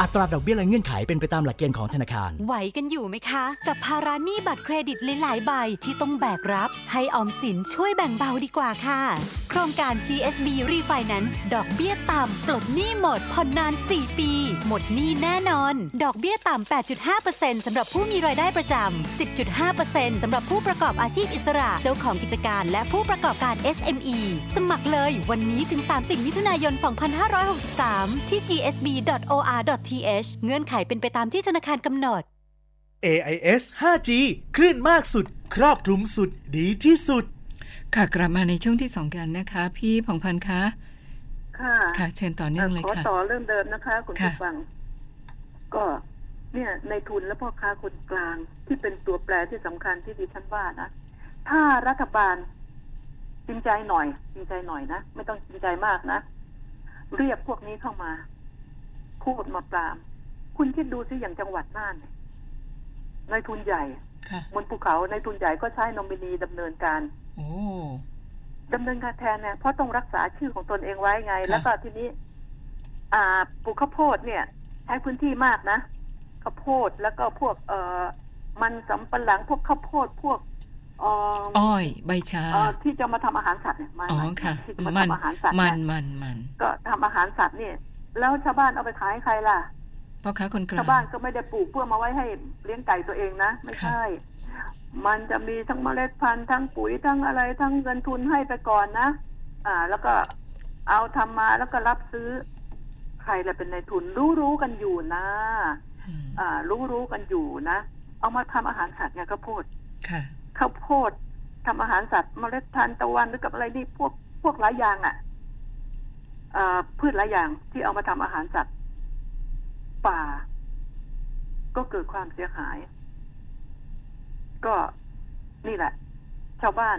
อัตราดอกเบี้ยและเงื่อนไขเป็นไปตามหลักเกณฑ์ของธนาคาร ไหวกันอยู่ไหมคะ กับภาระหนี้บัตรเครดิตหลายๆใบที่ต้องแบกรับ ให้ออมสินช่วยแบ่งเบาดีกว่าค่ะ โครงการ GSB Refinance ดอกเบี้ยต่ำปลดหนี้หมดผ่อนนาน 4 ปี หมดหนี้แน่นอน ดอกเบี้ยต่ำ 8.5%สำหรับผู้มีรายได้ประจำ 10.5%สำหรับผู้ประกอบอาชีพอิสระ เจ้าของกิจการและผู้ประกอบการ SME สมัครเลยวันนี้ถึง 30 มิถุนายน 2563 ที่ GSB.or gsb.or.th เงื่อนไขเป็นไปตามที่ธนาคารกำหนด AIS 5G คลื่นมากสุด ครอบคลุมสุด ดีที่สุด ค่ะกลับมาในช่วงที่สองกันนะคะ พี่ผ่องพันธ์คะค่ะค่ะ เชิญต่อเนื่องเลยขอค่ะต่อเรื่องเดิมนะคะคุณค่ะผู้ฟัง ก็เนี่ยในทุนและพ่อค้าคนกลางที่เป็นตัวแปรที่สำคัญที่ดิฉันว่านะ ถ้ารัฐบาลจริงใจหน่อยจริงใจหน่อยนะ ไม่ต้องจริงใจมากนะ เรียกพวกนี้เข้ามา พูดมาปราม คุณคิดดูสิอย่างจังหวัดน่านเนี่ยในทุนใหญ่ค่ะบนภูเขาในทุนใหญ่ก็ใช้นอมินีดำเนินการโอ้ดำเนินการแทนเนี่ยเพราะต้องรักษาชื่อของตนเองไว้ไงค่ะแล้วก็ทีนี้ อ่าปลูกข้าวโพดเนี่ย ใช้พื้นที่มากนะข้าวโพดแล้วก็พวก เอ่อ มันสำปะหลังพวกข้าวโพดพวกเอ่ออ้อยใบชาเอ่อที่จะมาทำอาหารสัตว์เนี่ยไม่อ๋อไม่ค่ะที่จะมามันทำอาหารสัตว์มัเนี่นยมันมันก็ทำอาหารสัตว์เนี่ย แล้วชาวบ้านเอาไปขายให้ใครล่ะพ่อค้าคนกลาชางวบ้านก็ไม่ได้ปลูกเพื่อมาไว้ให้เลี้ยงไก่ตัวเองนะ ไม่ใช่ มันจะมีทั้งเมล็ดพันธุ์ทั้งปุ๋ยทั้งอะไรทั้งเงินทุนให้ไปก่อนนะ อ่า แล้วก็เอาทำมาแล้วก็รับซื้อ ใครละเป็นในายทุนรู้รู้ๆกันอยู่นะอืมอ่า รู้รู้ๆกันอยู่นะ เอามาทำอาหารสัตว์ไงข้าวโพดค่ะข้าวโพดทำอาหารสัตว์เมล็ดทานตะวันหรือกับอะไรนี่พวกพวกหลายอย่างอะ่ะเอ่อ พืชหลายอย่างที่เอามาทำอาหารสัตว์ป่า ก็เกิดความเสียหาย ก็นี่แหละ ชาวบ้าน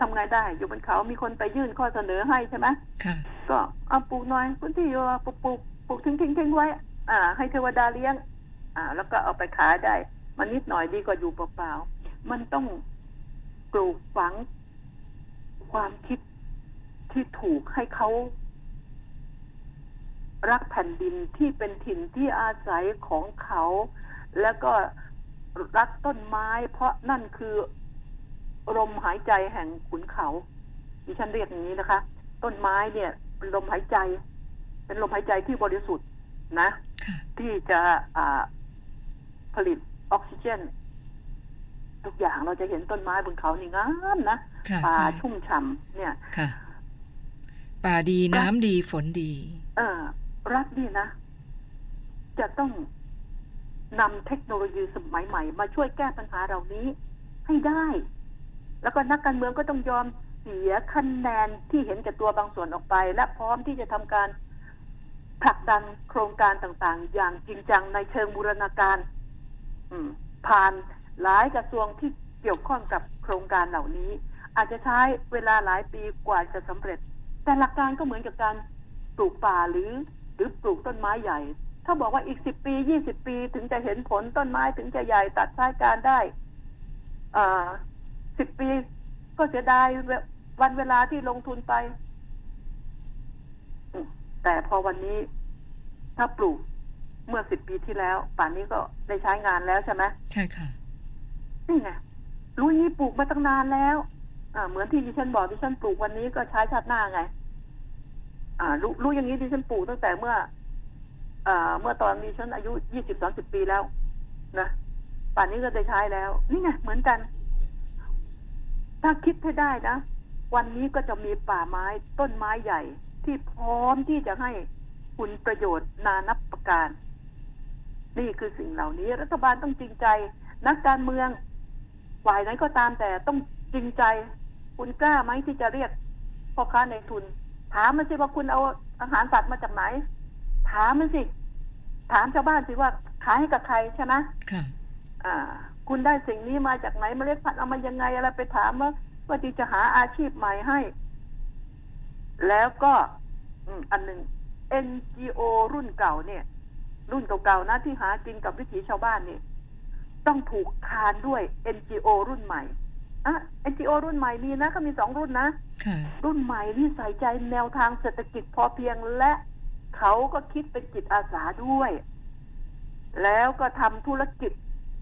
ทำไงได้ อยู่บนเขามีคนไปยื่นข้อเสนอให้ใช่ไหมค่ะก็เอาปลูกหน่อยพื้นที่อยู่ปลูกปลูกปลูกทิ้งทิ้งทิ้งไว้ อ่า ให้เทวดาเลี้ยง อ่า แล้วก็เอาไปขายได้ มันนิดหน่อยดีกว่าอยู่เปล่าๆมันต้องปลูกฝังความคิดที่ถูกให้เขา รักแผ่นดินที่เป็นถิ่นที่อาศัยของเขา แล้วก็รักต้นไม้ เพราะนั่นคือลมหายใจแห่งขุนเขาดิฉันเรียกอย่างนี้นะคะ ต้นไม้เนี่ยเป็นลมหายใจ เป็นลมหายใจที่บริสุทธิ์นะค่ะที่จะอ่าผลิตออกซิเจน ทุกอย่างเราจะเห็นต้นไม้บนเขานี่งามนะค่ะป่าใช่ชุ่มฉ่ำเนี่ยค่ะป่าดีน้ำดีฝนดี เออ รัฐนี่นะ จะต้องนำเทคโนโลยีสมัยใหม่ มาช่วยแก้ปัญหาเหล่านี้ให้ได้ แล้วก็นักการเมืองก็ต้องยอมเสียคะแนนที่เห็นแก่ตัวบางส่วนออกไป และพร้อมที่จะทำการผลักดันโครงการต่างๆ อย่างจริงจังในเชิงบูรณาการ ผ่านหลายกระทรวงที่เกี่ยวข้องกับโครงการเหล่านี้ อาจจะใช้เวลาหลายปีกว่าจะสำเร็จ แต่หลักการก็เหมือนกับการปลูกป่าหรือ หรือปลูกต้นไม้ใหญ่ ถ้าบอกว่าอีกสิบปียี่สิบปีถึงจะเห็นผลต้นไม้ถึงจะใหญ่ตัดใช้การได้อ่าสิบปีก็เสียดายเววันเวลาที่ลงทุนไปอืมแต่พอวันนี้ถ้าปลูกเมื่อสิบปีที่แล้ว ป่านนี้ก็ได้ใช้งานแล้วใช่ไหมใช่ค่ะ นี่ไงรู้ยี่ปลูกมาตั้งนานแล้ว อ่า เหมือนที่ดิฉันบอกดิฉันปลูกวันนี้ก็ใช้ชาติหน้าไง อ่ารู้รู้อย่างนี้ดิฉันปลูกตั้งแต่เมื่ออ่าเมื่อตอนดิฉันอายุยี่สิบสามสิบปีแล้ว นะป่านนี้ก็ได้ใช้แล้ว นี่ไงเหมือนกัน ถ้าคิดให้ได้นะวันนี้ก็จะมีป่าไม้ต้นไม้ใหญ่ ที่พร้อมที่จะให้คุณประโยชน์นานับประการ นี่คือสิ่งเหล่านี้ รัฐบาลต้องจริงใจ นักการเมืองฝ่ายไหนก็ตามแต่ต้องจริงใจ คุณกล้าไหมที่จะเรียกพ่อค้าในทุน ถามมันสิว่าคุณเอาอาหารสัตว์มาจากไหน ถามมันสิ ถามชาวบ้านสิว่าขายให้กับใครใช่ไหมค่ะอ่า คุณได้สิ่งนี้มาจากไหนเมล็ดพันธุ์เอามายังไงอะไรไปถามว่าว่าที่จะหาอาชีพใหม่ให้ แล้วก็อืมอันหนึ่ง NGO รุ่นเก่าเนี่ย รุ่นเก่าๆนะที่หากินกับวิถีชาวบ้านนี่ต้องถูกคานด้วย NGO รุ่นใหม่ อะ NGO รุ่นใหม่มีนะก็มีสองรุ่นนะค่ะรุ่นใหม่ที่ใส่ใจแนวทางเศรษฐกิจพอเพียงและเขาก็คิดเป็นจิตอาสาด้วย แล้วก็ทำธุรกิจ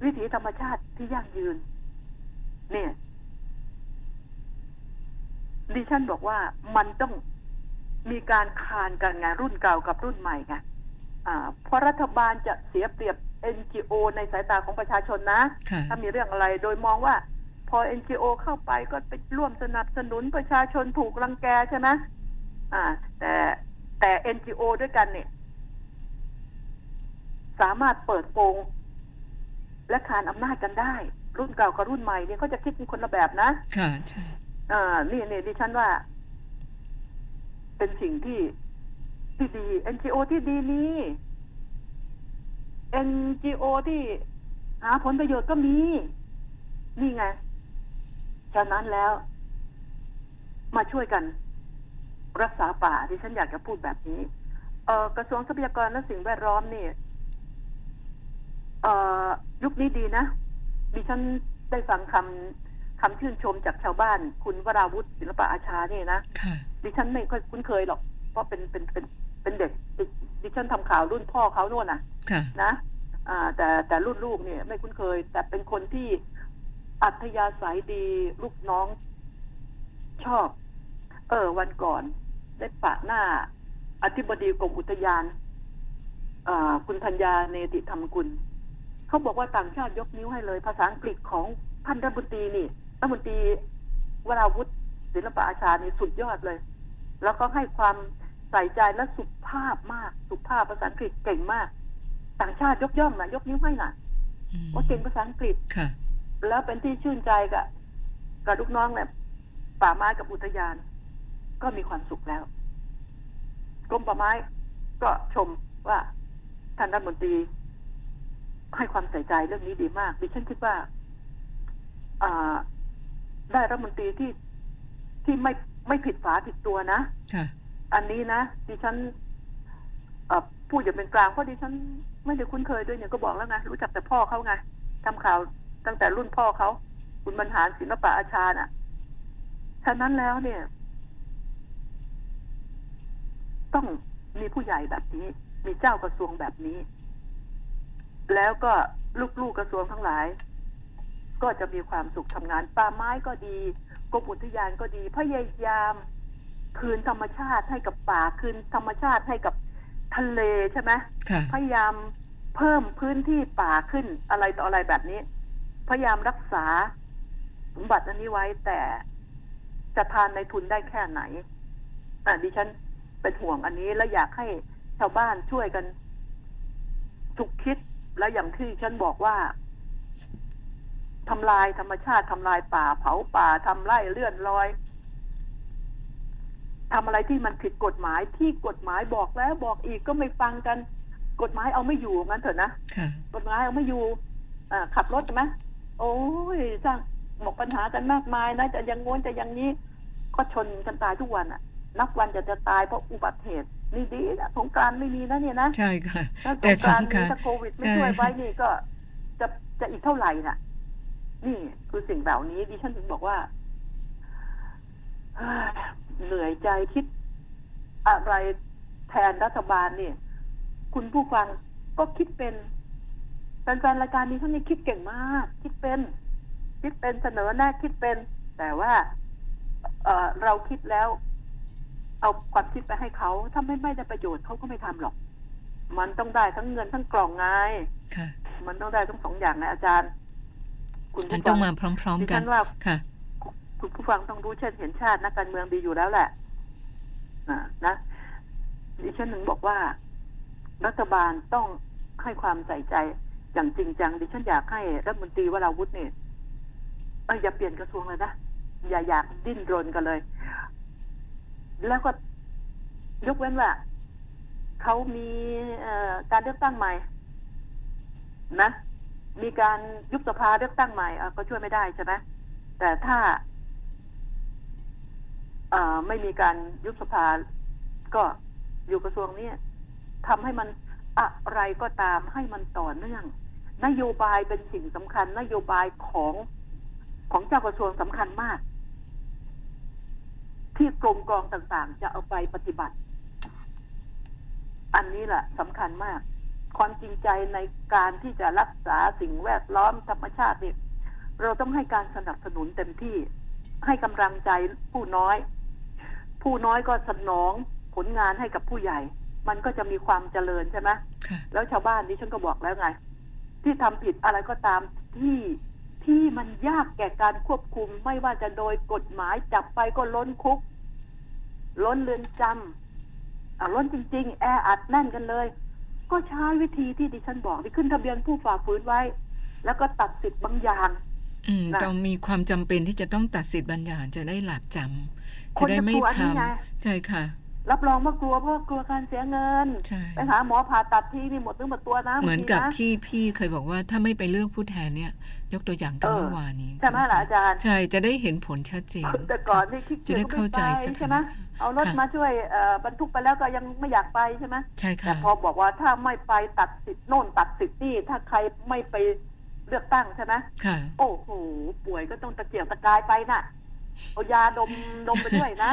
วิถีธรรมชาติที่ยั่งยืน เนี่ยดิฉันบอกว่ามันต้องมีการคานกันไงรุ่นเก่ากับรุ่นใหม่ไงอ่าเพราะรัฐบาลจะเสียเปรียบ NGO ในสายตาของประชาชนนะค่ะถ้ามีเรื่องอะไรโดยมองว่า พอ NGO เข้าไปก็ไปร่วมสนับสนุนประชาชนถูกรังแกใช่ไหมอ่า แต่แต่ NGO ด้วยกันเนี่ย สามารถเปิดโปงและคานอำนาจกันได้ รุ่นเก่ากับรุ่นใหม่เนี่ยเขาจะคิดเป็นคนละแบบนะ ค่ะใช่อ่า นี่นี่ดิฉันว่า เป็นสิ่งที่ที่ดี NGO ที่ดีนี้ NGO ที่หาผลประโยชน์ก็มี นี่ไง ฉะนั้นแล้ว มาช่วยกัน รักษาป่าดิฉันอยากจะพูดแบบนี้ เอ่อกระทรวงทรัพยากรและสิ่งแวดล้อมนี่เอ่อยุคนี้ดีนะดิฉันได้ฟังคำคำชื่นชมจากชาวบ้าน คุณวราวุฒิศิลปะอาชานี่นะค่ะดิฉันไม่ค่อยคุ้นเคยหรอก เพราะเป็นเป็นเป็นเป็นเด็กดิดิฉันทำข่าวรุ่นพ่อเขาโน่นน่ะค่ะนะอ่าแต่แต่รุ่นลูกเนี่ย ไม่คุ้นเคย แต่เป็นคนที่ อัธยาศัยดีลูกน้องชอบ เออ วันก่อน ได้ปะหน้า อธิบดีกรมอุทยานอ่าคุณธัญญาเนติธรรมกุล เขาบอกว่าต่างชาติยกนิ้วให้เลย ภาษาอังกฤษของท่านรัฐมนตรีนี่รัฐมนตรีวราวุฒิศิลปะอาชานี่สุดยอดเลย แล้วก็ให้ความใส่ใจและสุภาพมาก สุภาพภาษาอังกฤษเก่งมาก ต่างชาติยกย่องนะยกนิ้วให้น่ะอืมว่าเก่งภาษาอังกฤษค่ะ แล้วเป็นที่ชื่นใจกับกับลูกน้องเนี่ยป่าไม้กับอุทยาน ก็มีความสุขแล้วกรมป่าไม้ก็ชมว่าท่านรัฐมนตรีให้ความใส่ใจเรื่องนี้ดีมาก ดิฉันคิดว่าอ่าได้รัฐมนตรีที่ที่ไม่ไม่ผิดฝาผิดตัวนะค่ะอันนี้นะดิฉันเอ่อพูดอย่างเป็นกลางเพราะดิฉันไม่ได้คุ้นเคยด้วยเนี่ยก็บอกแล้วไงรู้จักแต่พ่อเขาไงทำข่าว ตั้งแต่รุ่นพ่อเขาคุณบรรหารศิลปะอาชาน่ะ ฉะนั้นแล้วเนี่ย ต้องมีผู้ใหญ่แบบนี้ มีเจ้ากระทรวงแบบนี้ แล้วก็ลูกๆกระทรวงทั้งหลาย ก็จะมีความสุขทำงานป่าไม้ก็ดีกรมอุทยานก็ดีพยายามคืนธรรมชาติให้กับป่าคืนธรรมชาติให้กับทะเลใช่ไหมค่ะพยายามเพิ่มพื้นที่ป่าขึ้นอะไรต่ออะไรแบบนี้ พยายามรักษาสมบัติอันนี้ไว้แต่จะทานในทุนได้แค่ไหนอะดิฉันเป็นห่วงอันนี้และอยากให้ชาวบ้านช่วยกันฉุกคิดและอย่างที่ฉันบอกว่าทำลายธรรมชาติทำลายป่า เผาป่าทำไร่เลื่อนลอยทำอะไรที่มันผิดกฎหมายที่กฎหมายบอกแล้วบอกอีกก็ไม่ฟังกัน กฎหมายเอาไม่อยู่งั้นเถอะนะค่ะกฎหมายเอาไม่อยู่อ่าขับรถใช่ไหม โอ้ยสร้างบอกปัญหากันมากมายนะจะอยังง้นจะอยังนี้ ก็ชนกันตายทุกวันอะนับวันจะจะตายเพราะอุบัติเหตุนี่ดีนะสงกรารไม่มีนะเนี่ยนะใช่ค่ะถ้าสแต่งกรารสงกมีรานต์ถ้าโควิดไม่ใช่ช่วยไว้นี่ก็ จะจะอีกเท่าไหร่น่ะ นี่คือสิ่งเหล่านี้ดิฉันถึงบอกว่าเฮ้ยเหนื่อยใจคิด อะไรแทนรัฐบาลเนี่ยคุณผู้ฟังก็คิดเป็น แฟนๆรายการนี้ท่านนี้คิดเก่งมาก คิดเป็น คิดเป็นเสนอแน่คิดเป็น แต่ว่า เออเราคิดแล้ว เอาความคิดไปให้เขาถ้าไม่ไม่ได้ประโยชน์เขาก็ไม่ทำหรอก มันต้องได้ทั้งเงินทั้งกล่องไงค่ะมันต้องได้ทั้งสองอย่างนะอาจารย์ คุณมันผู้ต้ฟัองมาพร้อมดิๆกัฉันนว่าค่ะ คุณผู้ฟังต้องรู้เช่นเห็นชาตินักการเมืองดีอยู่แล้วแหละนะนะดิฉันถึงบอกว่า รัฐบาลต้องให้ความใส่ใจ อย่างจริงจังดิฉันอยากให้รัฐมนตรีวราวุฒิเนี่ยเอยอย่าเปลี่ยนกระทรวงเลยนะอย่าอยากดิ้นรนกันเลย แล้วก็ยกเว้นว่าเขามีการเลือกตั้งใหม่ นะ มีการยุบสภาเลือกตั้งใหม่ก็ช่วยไม่ได้ใช่ไหมแต่ถ้าไม่มีการยุบสภา ก็อยู่กระทรวงนี้ทำให้มันอะไรก็ตามให้มันต่อเนื่อง นโยบายเป็นสิ่งสำคัญ นโยบายของของเจ้ากระทรวงสำคัญมาก ที่กรมกองต่างๆ จะเอาไปปฏิบัติ อันนี้แหละสำคัญมาก ความจริงใจในการที่จะรักษาสิ่งแวดล้อมธรรมชาติเนี่ยเราต้องให้การสนับสนุนเต็มที่ให้กำลังใจผู้น้อย ผู้น้อยก็สนองผลงานให้กับผู้ใหญ่ มันก็จะมีความเจริญใช่ไหมค่ะแล้วชาวบ้านนี้ฉันก็บอกแล้วไง ที่ทำผิดอะไรก็ตามที่ที่มันยากแก่การควบคุมไม่ว่าจะโดยกฎหมายจับไปก็ล้นคุก ล้นเรือนจำอะล้นจริง ๆ แออัดแน่นกันเลย ก็ใช้วิธีที่ดิฉันบอกที่ขึ้นทะเบียนผู้ฝ่าฝืนไว้ แล้วก็ตัดสิทธิ์บางอย่างอืมนะต้องมีความจำเป็นที่จะต้องตัดสิทธิ์บางอย่างจะได้หลาบจำคจะนได้จะไม่กลัวทนี่ไงำใช่ค่ะ รับรองว่ากลัวเพราะว่ากลัวการเสียเงินใช่ไปหาหมอผ่าตัดทีนี่หมดเนื้อหมดตัวนะเหมือนกับบางทีะที่พี่เคยบอกว่าถ้าไม่ไปเลือกผู้แทนเนี่ย ยกตัวอย่างกันเออเมื่อวานนี้ใช่ไหมล่ะอาจารย์ใช่จะได้เห็นผลชัดเจนแต่ก่อนนี่คิดจะได้เข้าใจสใช่ถานไหมการณ์เอารถค่ะมาช่วยเอ่อบรรทุกไปแล้วก็ยังไม่อยากไปใช่ไหมใช่แต่ค่ะพอบอกว่าถ้าไม่ไปตัดสิทธิ์โน่นตัดสิทธิ์นี่ถ้าใครไม่ไปเลือกตั้งใช่ไหมค่ะโอ้โหป่วยก็ต้องตะเกียกตะกายไปน่ะเอายาดมดมไปด้วยนะ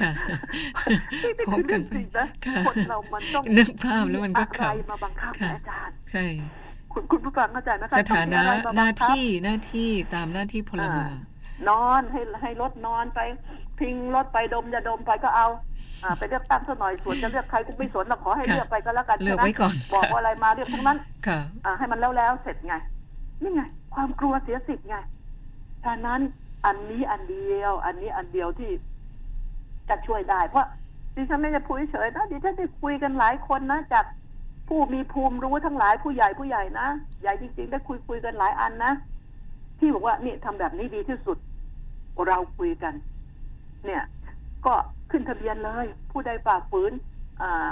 ค่ะนี่นี่พคืบอกัเรื่นองไปจริงนะค่ะคนเรามันต้องนึกภาพแล้วมันก็อะไรขำมาบังคับค่ะนะอาจารย์ใช่คุณคุณผู้ฟังเข้าใจไหมคะสถานะต้องมีอะไรมหน้าบังคับที่หน้าที่ตามหน้าที่พลเมืองนอนให้ให้รถนอนไป พิงรถไปดมยาดมไปก็เอา อ่า ไปเลือกตั้งซะหน่อยส่วนจะเลือกใครกูไม่สนหรอกขอให้ค่ะเลือกไปก็แล้วกันเลือกใช่หมไว้ก่อนบอกค่ะว่าอะไรมาเลือกทั้งนั้นค่ะอ่า ให้มันแล้วแล้วเสร็จไงนี่ไง ความกลัวเสียสิทธิ์ไงฉะนั้นอันนี้อันเดียว อันนี้อันเดียวที่ จะช่วยได้ เพราะดิฉันไม่ได้พูดเฉยนะดิฉันได้คุยกันหลายคนนะจากผู้มีภูมิรู้ทั้งหลายผู้ใหญ่ผู้ใหญ่นะใหญ่จริง ๆ ได้คุยคุยกันหลายอันนะที่บอกว่านี่ทำแบบนี้ดีที่สุด เราคุยกัน เนี่ย ก็ขึ้นทะเบียนเลย ผู้ใดฝ่าฝืนอ่า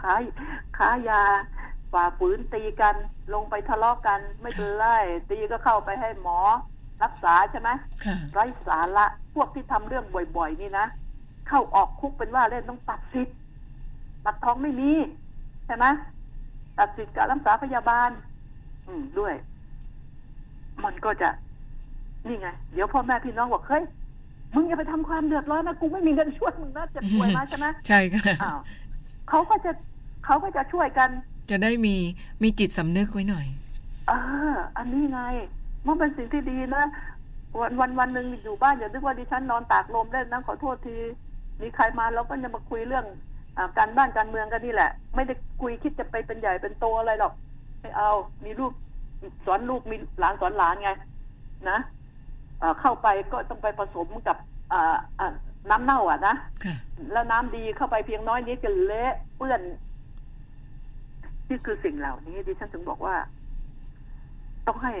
ขายขายาฝ่าฝืนตีกัน ลงไปทะเลาะกัน ไม่เป็นไรตีก็เข้าไปให้หมอ รักษาใช่ไหมค่ะไร้สาระพวกที่ทำเรื่องบ่อย ๆ นี่นะเข้าออกคุกเป็นว่าเล่นต้องตัดสิทธิ์ตัดท้องไม่มีใช่ไหมตัดสิทธิ์การรักษาพยาบาล อืมด้วย มันก็จะนี่ไง เดี๋ยวพ่อแม่พี่น้องบอกเฮ้ยมึงอย่าไปทำความเดือดร้อนนะกูไม่มีเงินช่วยมึงนะเจ็บป่วยมาใช่ไหมใช่ค่ะอ้าวเขาก็จะเขาก็จะช่วยกัน จะได้มีมีจิตสำนึกไว้หน่อยเอออันนี้ไง มันเป็นสิ่งที่ดีนะวันวันวันหนึ่งอยู่บ้านอย่านึกว่าดิฉันนอนตากลมเล่นนะขอโทษทีมีใครมาเราก็จะมาคุยเรื่องอาการบ้านการเมืองกันนี่แหละ ไม่ได้คุยคิดจะไปเป็นใหญ่เป็นโตอะไรหรอกไม่เอา มีลูกสอนลูกมีหลานสอนหลานไง นะเอ่อเข้าไปก็ต้องไปผสมกับอ่าอ่าน้ำเน่าอะนะค่ะแล้วน้ำดีเข้าไปเพียงน้อยนิดจะเละเปื้อนนี่คือสิ่งเหล่านี้ดิฉันถึงบอกว่า ต้องให้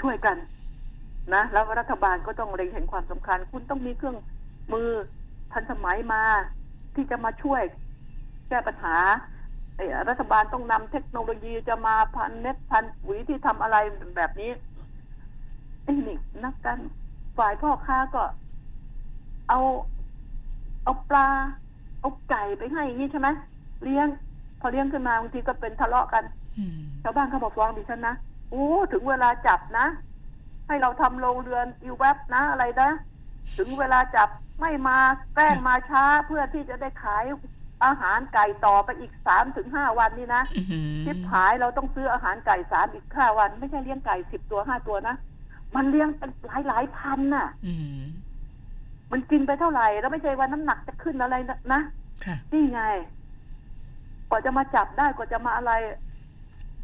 ช่วยกันนะแล้วรัฐบาลก็ต้องเล็งเห็นความสำคัญ คุณต้องมีเครื่องมือทันสมัยมา ที่จะมาช่วยแก้ปัญหาเอ่อรัฐบาลต้องนำเทคโนโลยีจะมาพันเน็ตพันปุ๋ยที่ทำอะไรแบบนี้ไอ้นี่นักการฝ่ายพ่อค้าก็ เอาเอาปลา เอาไก่ไปให้อย่างนี้ใช่ไหมเลี้ยง พอเลี้ยงขึ้นมาบางทีก็เป็นทะเลาะกันอืมชาวบ้านเขาบอกฟ้องดิฉันนะ โอ้ถึงเวลาจับนะ ให้เราทำโรงเรือนอีแวบนะอะไรนะ ถึงเวลาจับไม่มาแกล้งมาช้าเพื่อที่จะได้ขายอาหารไก่ต่อไปอีกสามถึงห้าวันนี่นะอื้อหือทิพหายเราต้องซื้ออาหารไก่สามอีกห้าวัน ไม่ใช่เลี้ยงไก่สิบตัวห้าตัวนะมันเลี้ยงเป็นหลายหลายๆพันน่ะอืมมันกินไปเท่าไหร่แล้วไม่ใช่ว่าน้ำหนักจะขึ้นอะไรนะนะค่ะนี่ไงกว่าจะมาจับได้กว่าจะมาอะไร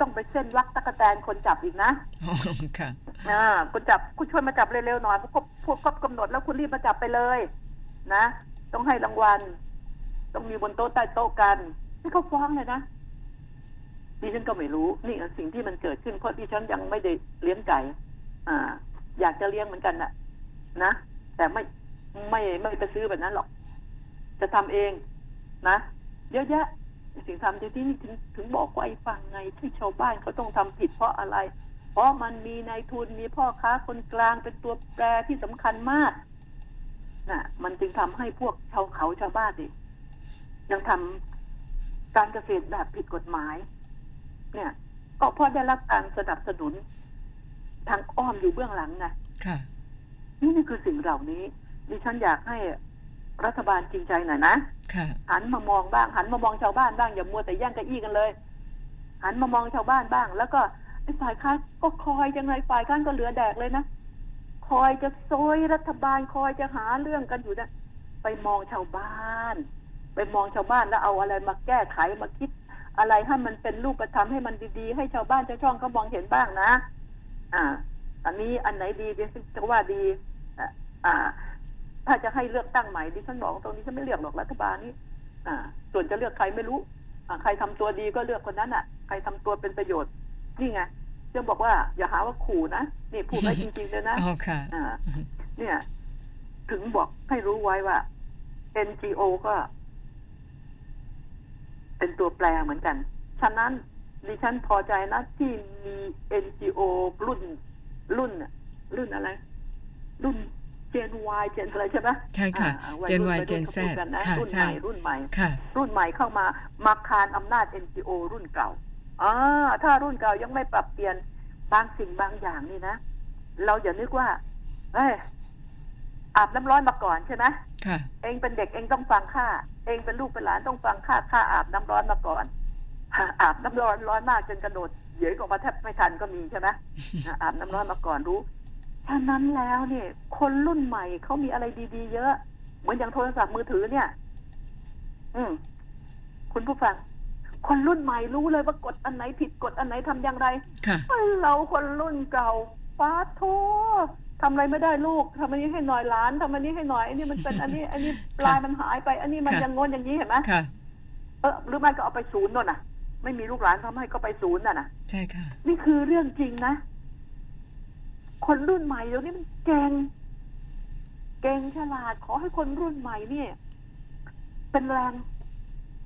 ต้องไปเส้นวักตะกแตนคนจับอีกนะอ๋อค่ะอ่าคุณจับคุณช่วยมาจับเร็วๆหน่อยพวกพวกครบกำหนดแล้วคุณรีบมาจับไปเลย นะ ต้องให้รางวัล ต้องมีบนโต๊ะใต้โต๊ะกันนี่เขาฟ้องเลยนะดิฉันก็ไม่รู้ นี่สิ่งที่มันเกิดขึ้นเพราะดิฉันยังไม่ได้เลี้ยงไก่อ่า อยากจะเลี้ยงเหมือนกันน่ะนะแต่ไม่ไม่ไม่ไปซื้อแบบนั้นหรอก จะทำเอง นะเยอะแยะ สิ่งทำที่ที่ถึงถึงบอกว่าไอ้ฟังไงที่ชาวบ้านเขาต้องทำผิดเพราะอะไร เพราะมันมีนายทุนมีพ่อค้าคนกลางเป็นตัวแปรที่สำคัญมากน่ะ มันจึงทำให้พวกชาวเขาชาวบ้านดิยังทำการเกษตรแบบผิดกฎหมาย เนี่ย ก็เพราะได้รับการสนับสนุนทางอ้อมอยู่เบื้องหลังไงค่ะ นี่นี่คือสิ่งเหล่านี้ดิฉันอยากให้ รัฐบาลจริงใจหน่อยนะค่ะ หันมามองบ้าง หันมามองชาวบ้านบ้างอย่ามัวแต่แย่งเก้าอี้กันเลย หันมามองชาวบ้านบ้าง แล้วก็ไอ้ฝ่ายค้านก็คอยจังไงฝ่ายค้านก็เหลือแดกเลยนะคอยจะโซยรัฐบาลคอยจะหาเรื่องกันอยู่นะไปมองชาวบ้าน ไปมองชาวบ้านแล้วเอาอะไรมาแก้ไขมาคิด อะไรให้มันเป็นรูปธรรมให้มันดีๆ ให้ชาวบ้านชาวช่องเขามองเห็นบ้างนะ อ่า อันนี้อันไหนดีดิฉันจะว่าดีอ่าอ่า ถ้าจะให้เลือกตั้งใหม่ดิฉันบอกตรงนี้ฉันไม่เลือกหรอกรัฐบาลนี้อ่า ส่วนจะเลือกใครไม่รู้อ่าใครทำตัวดีก็เลือกคนนั้นอะ ใครทำตัวเป็นประโยชน์ นี่ไงจะบอกว่าอย่าหาว่าขู่นะนี่พูดไว้จริงๆเลยนะอ๋อค่ะอ่า เนี่ย ถึงบอกให้รู้ไว้ว่า NGO ก็ เป็นตัวแปรเหมือนกัน ฉะนั้นดิฉันพอใจนะที่มี NGO รุ่น รุ่นน่ะรุ่นอะไร รุ่น เจน Y เจนอะไรใช่ไหมใช่ค่ะอ่าวัย Gen รุ่ Y วัยรุ่ Gen ขาพูด Z กันนะค่ะรุ่นใช่ใหม่รุ่นใหม่ค่ะรุ่นใหม่เข้ามามาคานอำนาจ NGO รุ่นเก่าอ่าถ้ารุ่นเก่ายังไม่ปรับเปลี่ยนบางสิ่งบางอย่างนี่นะ เราอย่านึกว่าเอ้ยอาบน้ำร้อนมาก่อนใช่ไหมค่ะเองเป็นเด็กเองต้องฟังข้าเองเป็นลูกเป็นหลานต้องฟังข้าข้าอาบน้ำร้อนมาก่อนอาบน้ำร้อนร้อนมากจนกระโดดเหยียดออกมาแทบไม่ทันก็มีใช่ไหมอาบน้ำร้อนมาก่อนรู้ ฉะนั้นแล้วเนี่ย คนรุ่นใหม่เขามีอะไรดีๆ เยอะ เหมือนอย่างโทรศัพท์มือถือเนี่ย อืม คุณผู้ฟัง คนรุ่นใหม่รู้เลยว่ากดอันไหนผิดกดอันไหนทำอย่างไรค่ะเราคนรุ่นเก่าป้าโททำอะไรไม่ได้ลูกทำอันนี้ให้หน่อยหลานทำอันนี้ให้หน่อยอันนี้มันเป็นอันนี้ อันนี้ปลายมันหายไป อันนี้มันค่ะอยังงนอย่างนี้เห็นไหมค่ะเออหรือไม่ก็เอาไปศูนย์น่นน่ะ ไม่มีลูกหลานทำให้ก็ไปศูนย์น่ะนะใช่ค่ะ นี่คือเรื่องจริงนะ คนรุ่นใหม่เดี๋ยวนี้มันเก่งเก่งฉลาดขอให้คนรุ่นใหม่เนี่ย เป็นแรง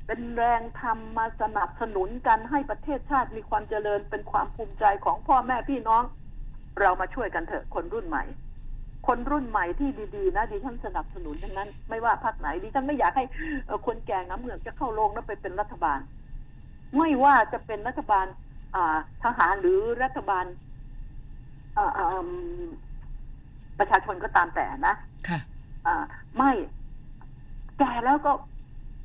เป็นแรงทำมาสนับสนุนกันให้ประเทศชาติมีความเจริญเป็นความภูมิใจของพ่อแม่พี่น้อง เรามาช่วยกันเถอะคนรุ่นใหม่ คนรุ่นใหม่ที่ดีๆ นะดิฉันสนับสนุนทั้งนั้น ไม่ว่าพรรคไหนดิฉันไม่อยากให้คนแก่น้ำเหมือกจะเข้าโรงแล้วไปเป็นรัฐบาล ไม่ว่าจะเป็นรัฐบาลอ่าทหารหรือรัฐบาล ประชาชนก็ตามแต่นะค่ะอ่าไม่แก่แล้วก็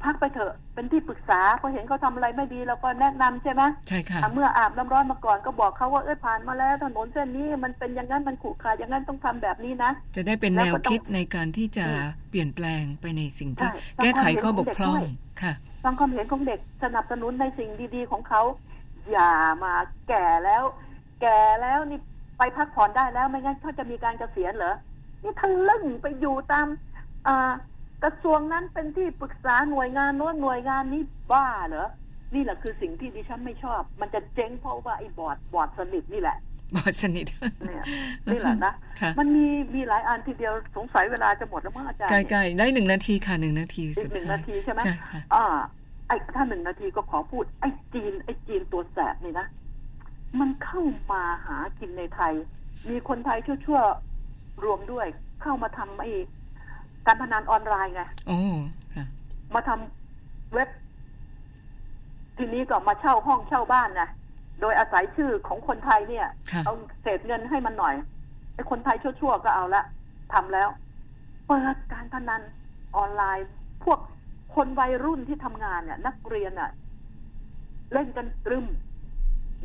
พักไปเถอะเป็นที่ปรึกษาพอเห็นเขาทำอะไรไม่ดีเราก็แนะนำใช่ไหมใช่ค่ะอะเมื่ออาบน้ำร้อนมาก่อนก็บอกเขาว่าเอ้ยผ่านมาแล้วถนนเส้นนี้มันเป็นอย่างนั้นมันขรุขระอย่างนั้นต้องทำแบบนี้นะ จะได้เป็นแล้แนววก็ต้องคิดในการที่จะอืมเปลี่ยนแปลงไปในสิ่งที่ใช่แก้ไขข้อบกพร่องฟังความเห็นของเด็กด้วยค่ะฟังความเห็นของเด็กสนับสนุนในสิ่งดีๆของเขาอย่ามาแก่แล้ว แก่แล้วนี่ ไปพักผ่อนได้แล้วไม่งั้นเขาจะมีการเกษียณเหรอ นี่ทะลึ่งไปอยู่ตามอ่ากระทรวงนั้นเป็นที่ปรึกษาหน่วยงานโน้นหน่วยงานนี้บ้าเหรอ นี่แหละคือสิ่งที่ดิฉันไม่ชอบ มันจะเจ๊งเพราะว่าไอ้บอร์ดบอร์ดสนิทนี่แหละบอดสนิทเนี่ยนี่แหละนะค่ะมันมีมีหลายอันทีเดียวสงสัยเวลาจะหมดแล้วมั้งอาจารย์ใกเนี่ยล้ๆได้หนึ่งนาทีค่ะหนึ่งนาทีอีสุกดหนึ่งท้ายนาทีใช่ไหมใช่ค่ะอ่าไอ้ถ้าหนึ่งนาทีก็ขอพูดไอ้จีนไอ้จีนตัวแสบนี่นะ มันเข้ามาหากินในไทย มีคนไทยชั่วๆรวมด้วย เข้ามาทำไอ้การพนันออนไลน์ไงโอ้ค่ะมาทำเว็บ ทีนี้ก็มาเช่าห้องเช่าบ้านนะโดยอาศัยชื่อของคนไทยเนี่ยค่ะเอาเศษเงินให้มันหน่อยไอ้คนไทยชั่วๆก็เอาละทำแล้ว เปิดการพนันออนไลน์ พวกคนวัยรุ่นที่ทำงานเนี่ย นักเรียนอะ เล่นกันตรึม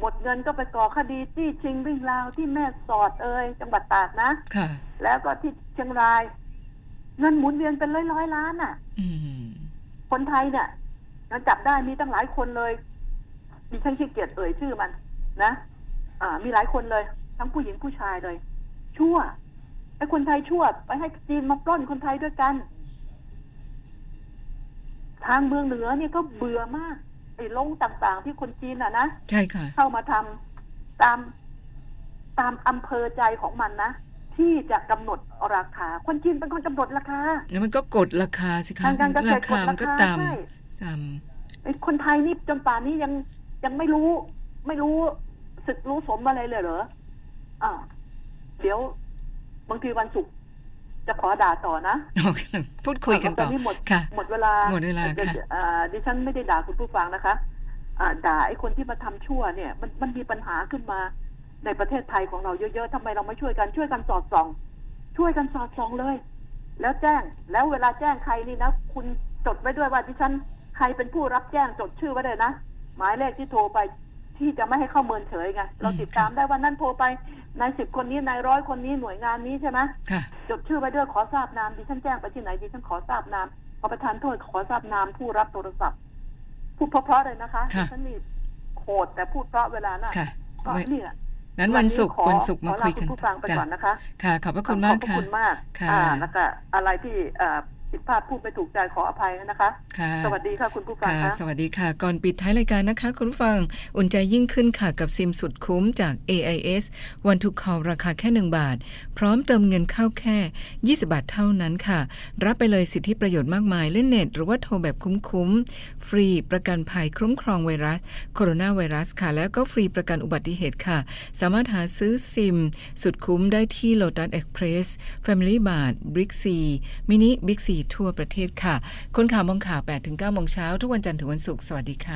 หมดเงินก็ไปก่อคดีที่ชิงวิ่งราวที่แม่สอดเอ่ยจังหวัดตากนะค่ะ แล้วก็ที่เชียงราย เงินหมุนเวียนเป็นร้อยร้อยๆล้านอะอืมคนไทยเนี่ยมันจับได้มีตั้งหลายคนเลย มีฉันขี้เกียจเอ่ยชื่อมัน นะอ่า มีหลายคนเลย ทั้งผู้หญิงผู้ชายเลย ชั่วไอ้คนไทยชั่ว ไปให้จีนมาปล้นคนไทยด้วยกัน ทางเมืองเหนือเนี่ยก็เบื่อมาก ไอ้ลงต่างๆ ที่คนจีนอะนะใช่ค่ะ เข้ามาทำตามตามอำเภอใจของมันนะที่จะกำหนดราคา คนจีนเป็นคนกำหนดราคาแล้วมันก็กดราคาสิคะทางการเกษตรราคามันก็กดราคาต่ใช่ำต่ไอ้คนไทยนี่จนป่านนี้ยังยังไม่รู้ ไม่รู้สึกรู้สมอะไรเลยเหรออ่าเดี๋ยวบางทีวันศุกร์ จะขอด่าต่อนะำโอเคพูดคุยกันต่อตอนนี้หมดค่ะหมดเวลาหมดเวลาค่ะดี๋ยอ่าดิฉันไม่ได้ด่าคุณผู้ฟังนะคะอ่าด่าไอ้คนที่มาทำชั่วเนี่ย มันมันมีปัญหาขึ้นมาในประเทศไทยของเราเยอะๆทำไมเราไม่ช่วยกันช่วยกันสอดส่อง ช่วยกันสอดส่องเลย แล้วแจ้งแล้วเวลาแจ้งใครนี่นะคุณจดไว้ด้วยว่าดิฉันใครเป็นผู้รับแจ้งจดชื่อไว้เลยนะหมายเลขที่โทรไป ที่จะไม่ให้เข้าเมินเฉยไงเราติดตามได้ว่านั่นโทรไปนายสิบคนนี้นายร้อยคนนี้หน่วยงานนี้ใช่ไหมค่ะจดชื่อไว้ด้วยขอทราบนามดิฉันแจ้งไปที่ไหนดิฉันขอทราบนามขอประทานโทษขอทราบนามผู้รับโทรศัพท์พูดเพราะๆเลยนะคะค่ะดิฉันนี่โหดแต่พูดเพราะเวลาน่ะค่ะก็ไว้เนี่ยนั้นวันศุกร์ขอวันศุกร์มาขอลคุยกันณผู้ฟังไปจ้ะก่อนนะคะค่ะ ขอบพระคุณมากขอบพระค่ะคุณมากค่ะอ่าแล้วก็อะไรที่เอ่อ ผิดพลาดพูดไม่ถูกใจขออภัยนะคะค่ะสวัสดีค่ะคุณผู้ฟังค่ะค่ะ สวัสดีค่ะ ก่อนปิดท้ายรายการนะคะ คุณผู้ฟัง อุ่นใจยิ่งขึ้นค่ะกับซิมสุดคุ้มจาก AIS วันทุก call ราคาแค่ 1 บาท พร้อมเติมเงินเข้าแค่ 20 บาทเท่านั้นค่ะ รับไปเลยสิทธิประโยชน์มากมาย เล่นเน็ต หรือว่าโทรแบบคุ้มๆ ฟรีประกันภัยคุ้มครองไวรัส โคโรนาไวรัสค่ะ แล้วก็ฟรีประกันอุบัติเหตุค่ะ สามารถหาซื้อซิม สุดคุ้มได้ที่ Lotus Express Family Mart Big C มินิ Big C ทั่วประเทศค่ะ คนข่าวมองข่าว8-9โมงเช้าทุกวันจันทร์ถึงวันศุกร์สวัสดีค่ะ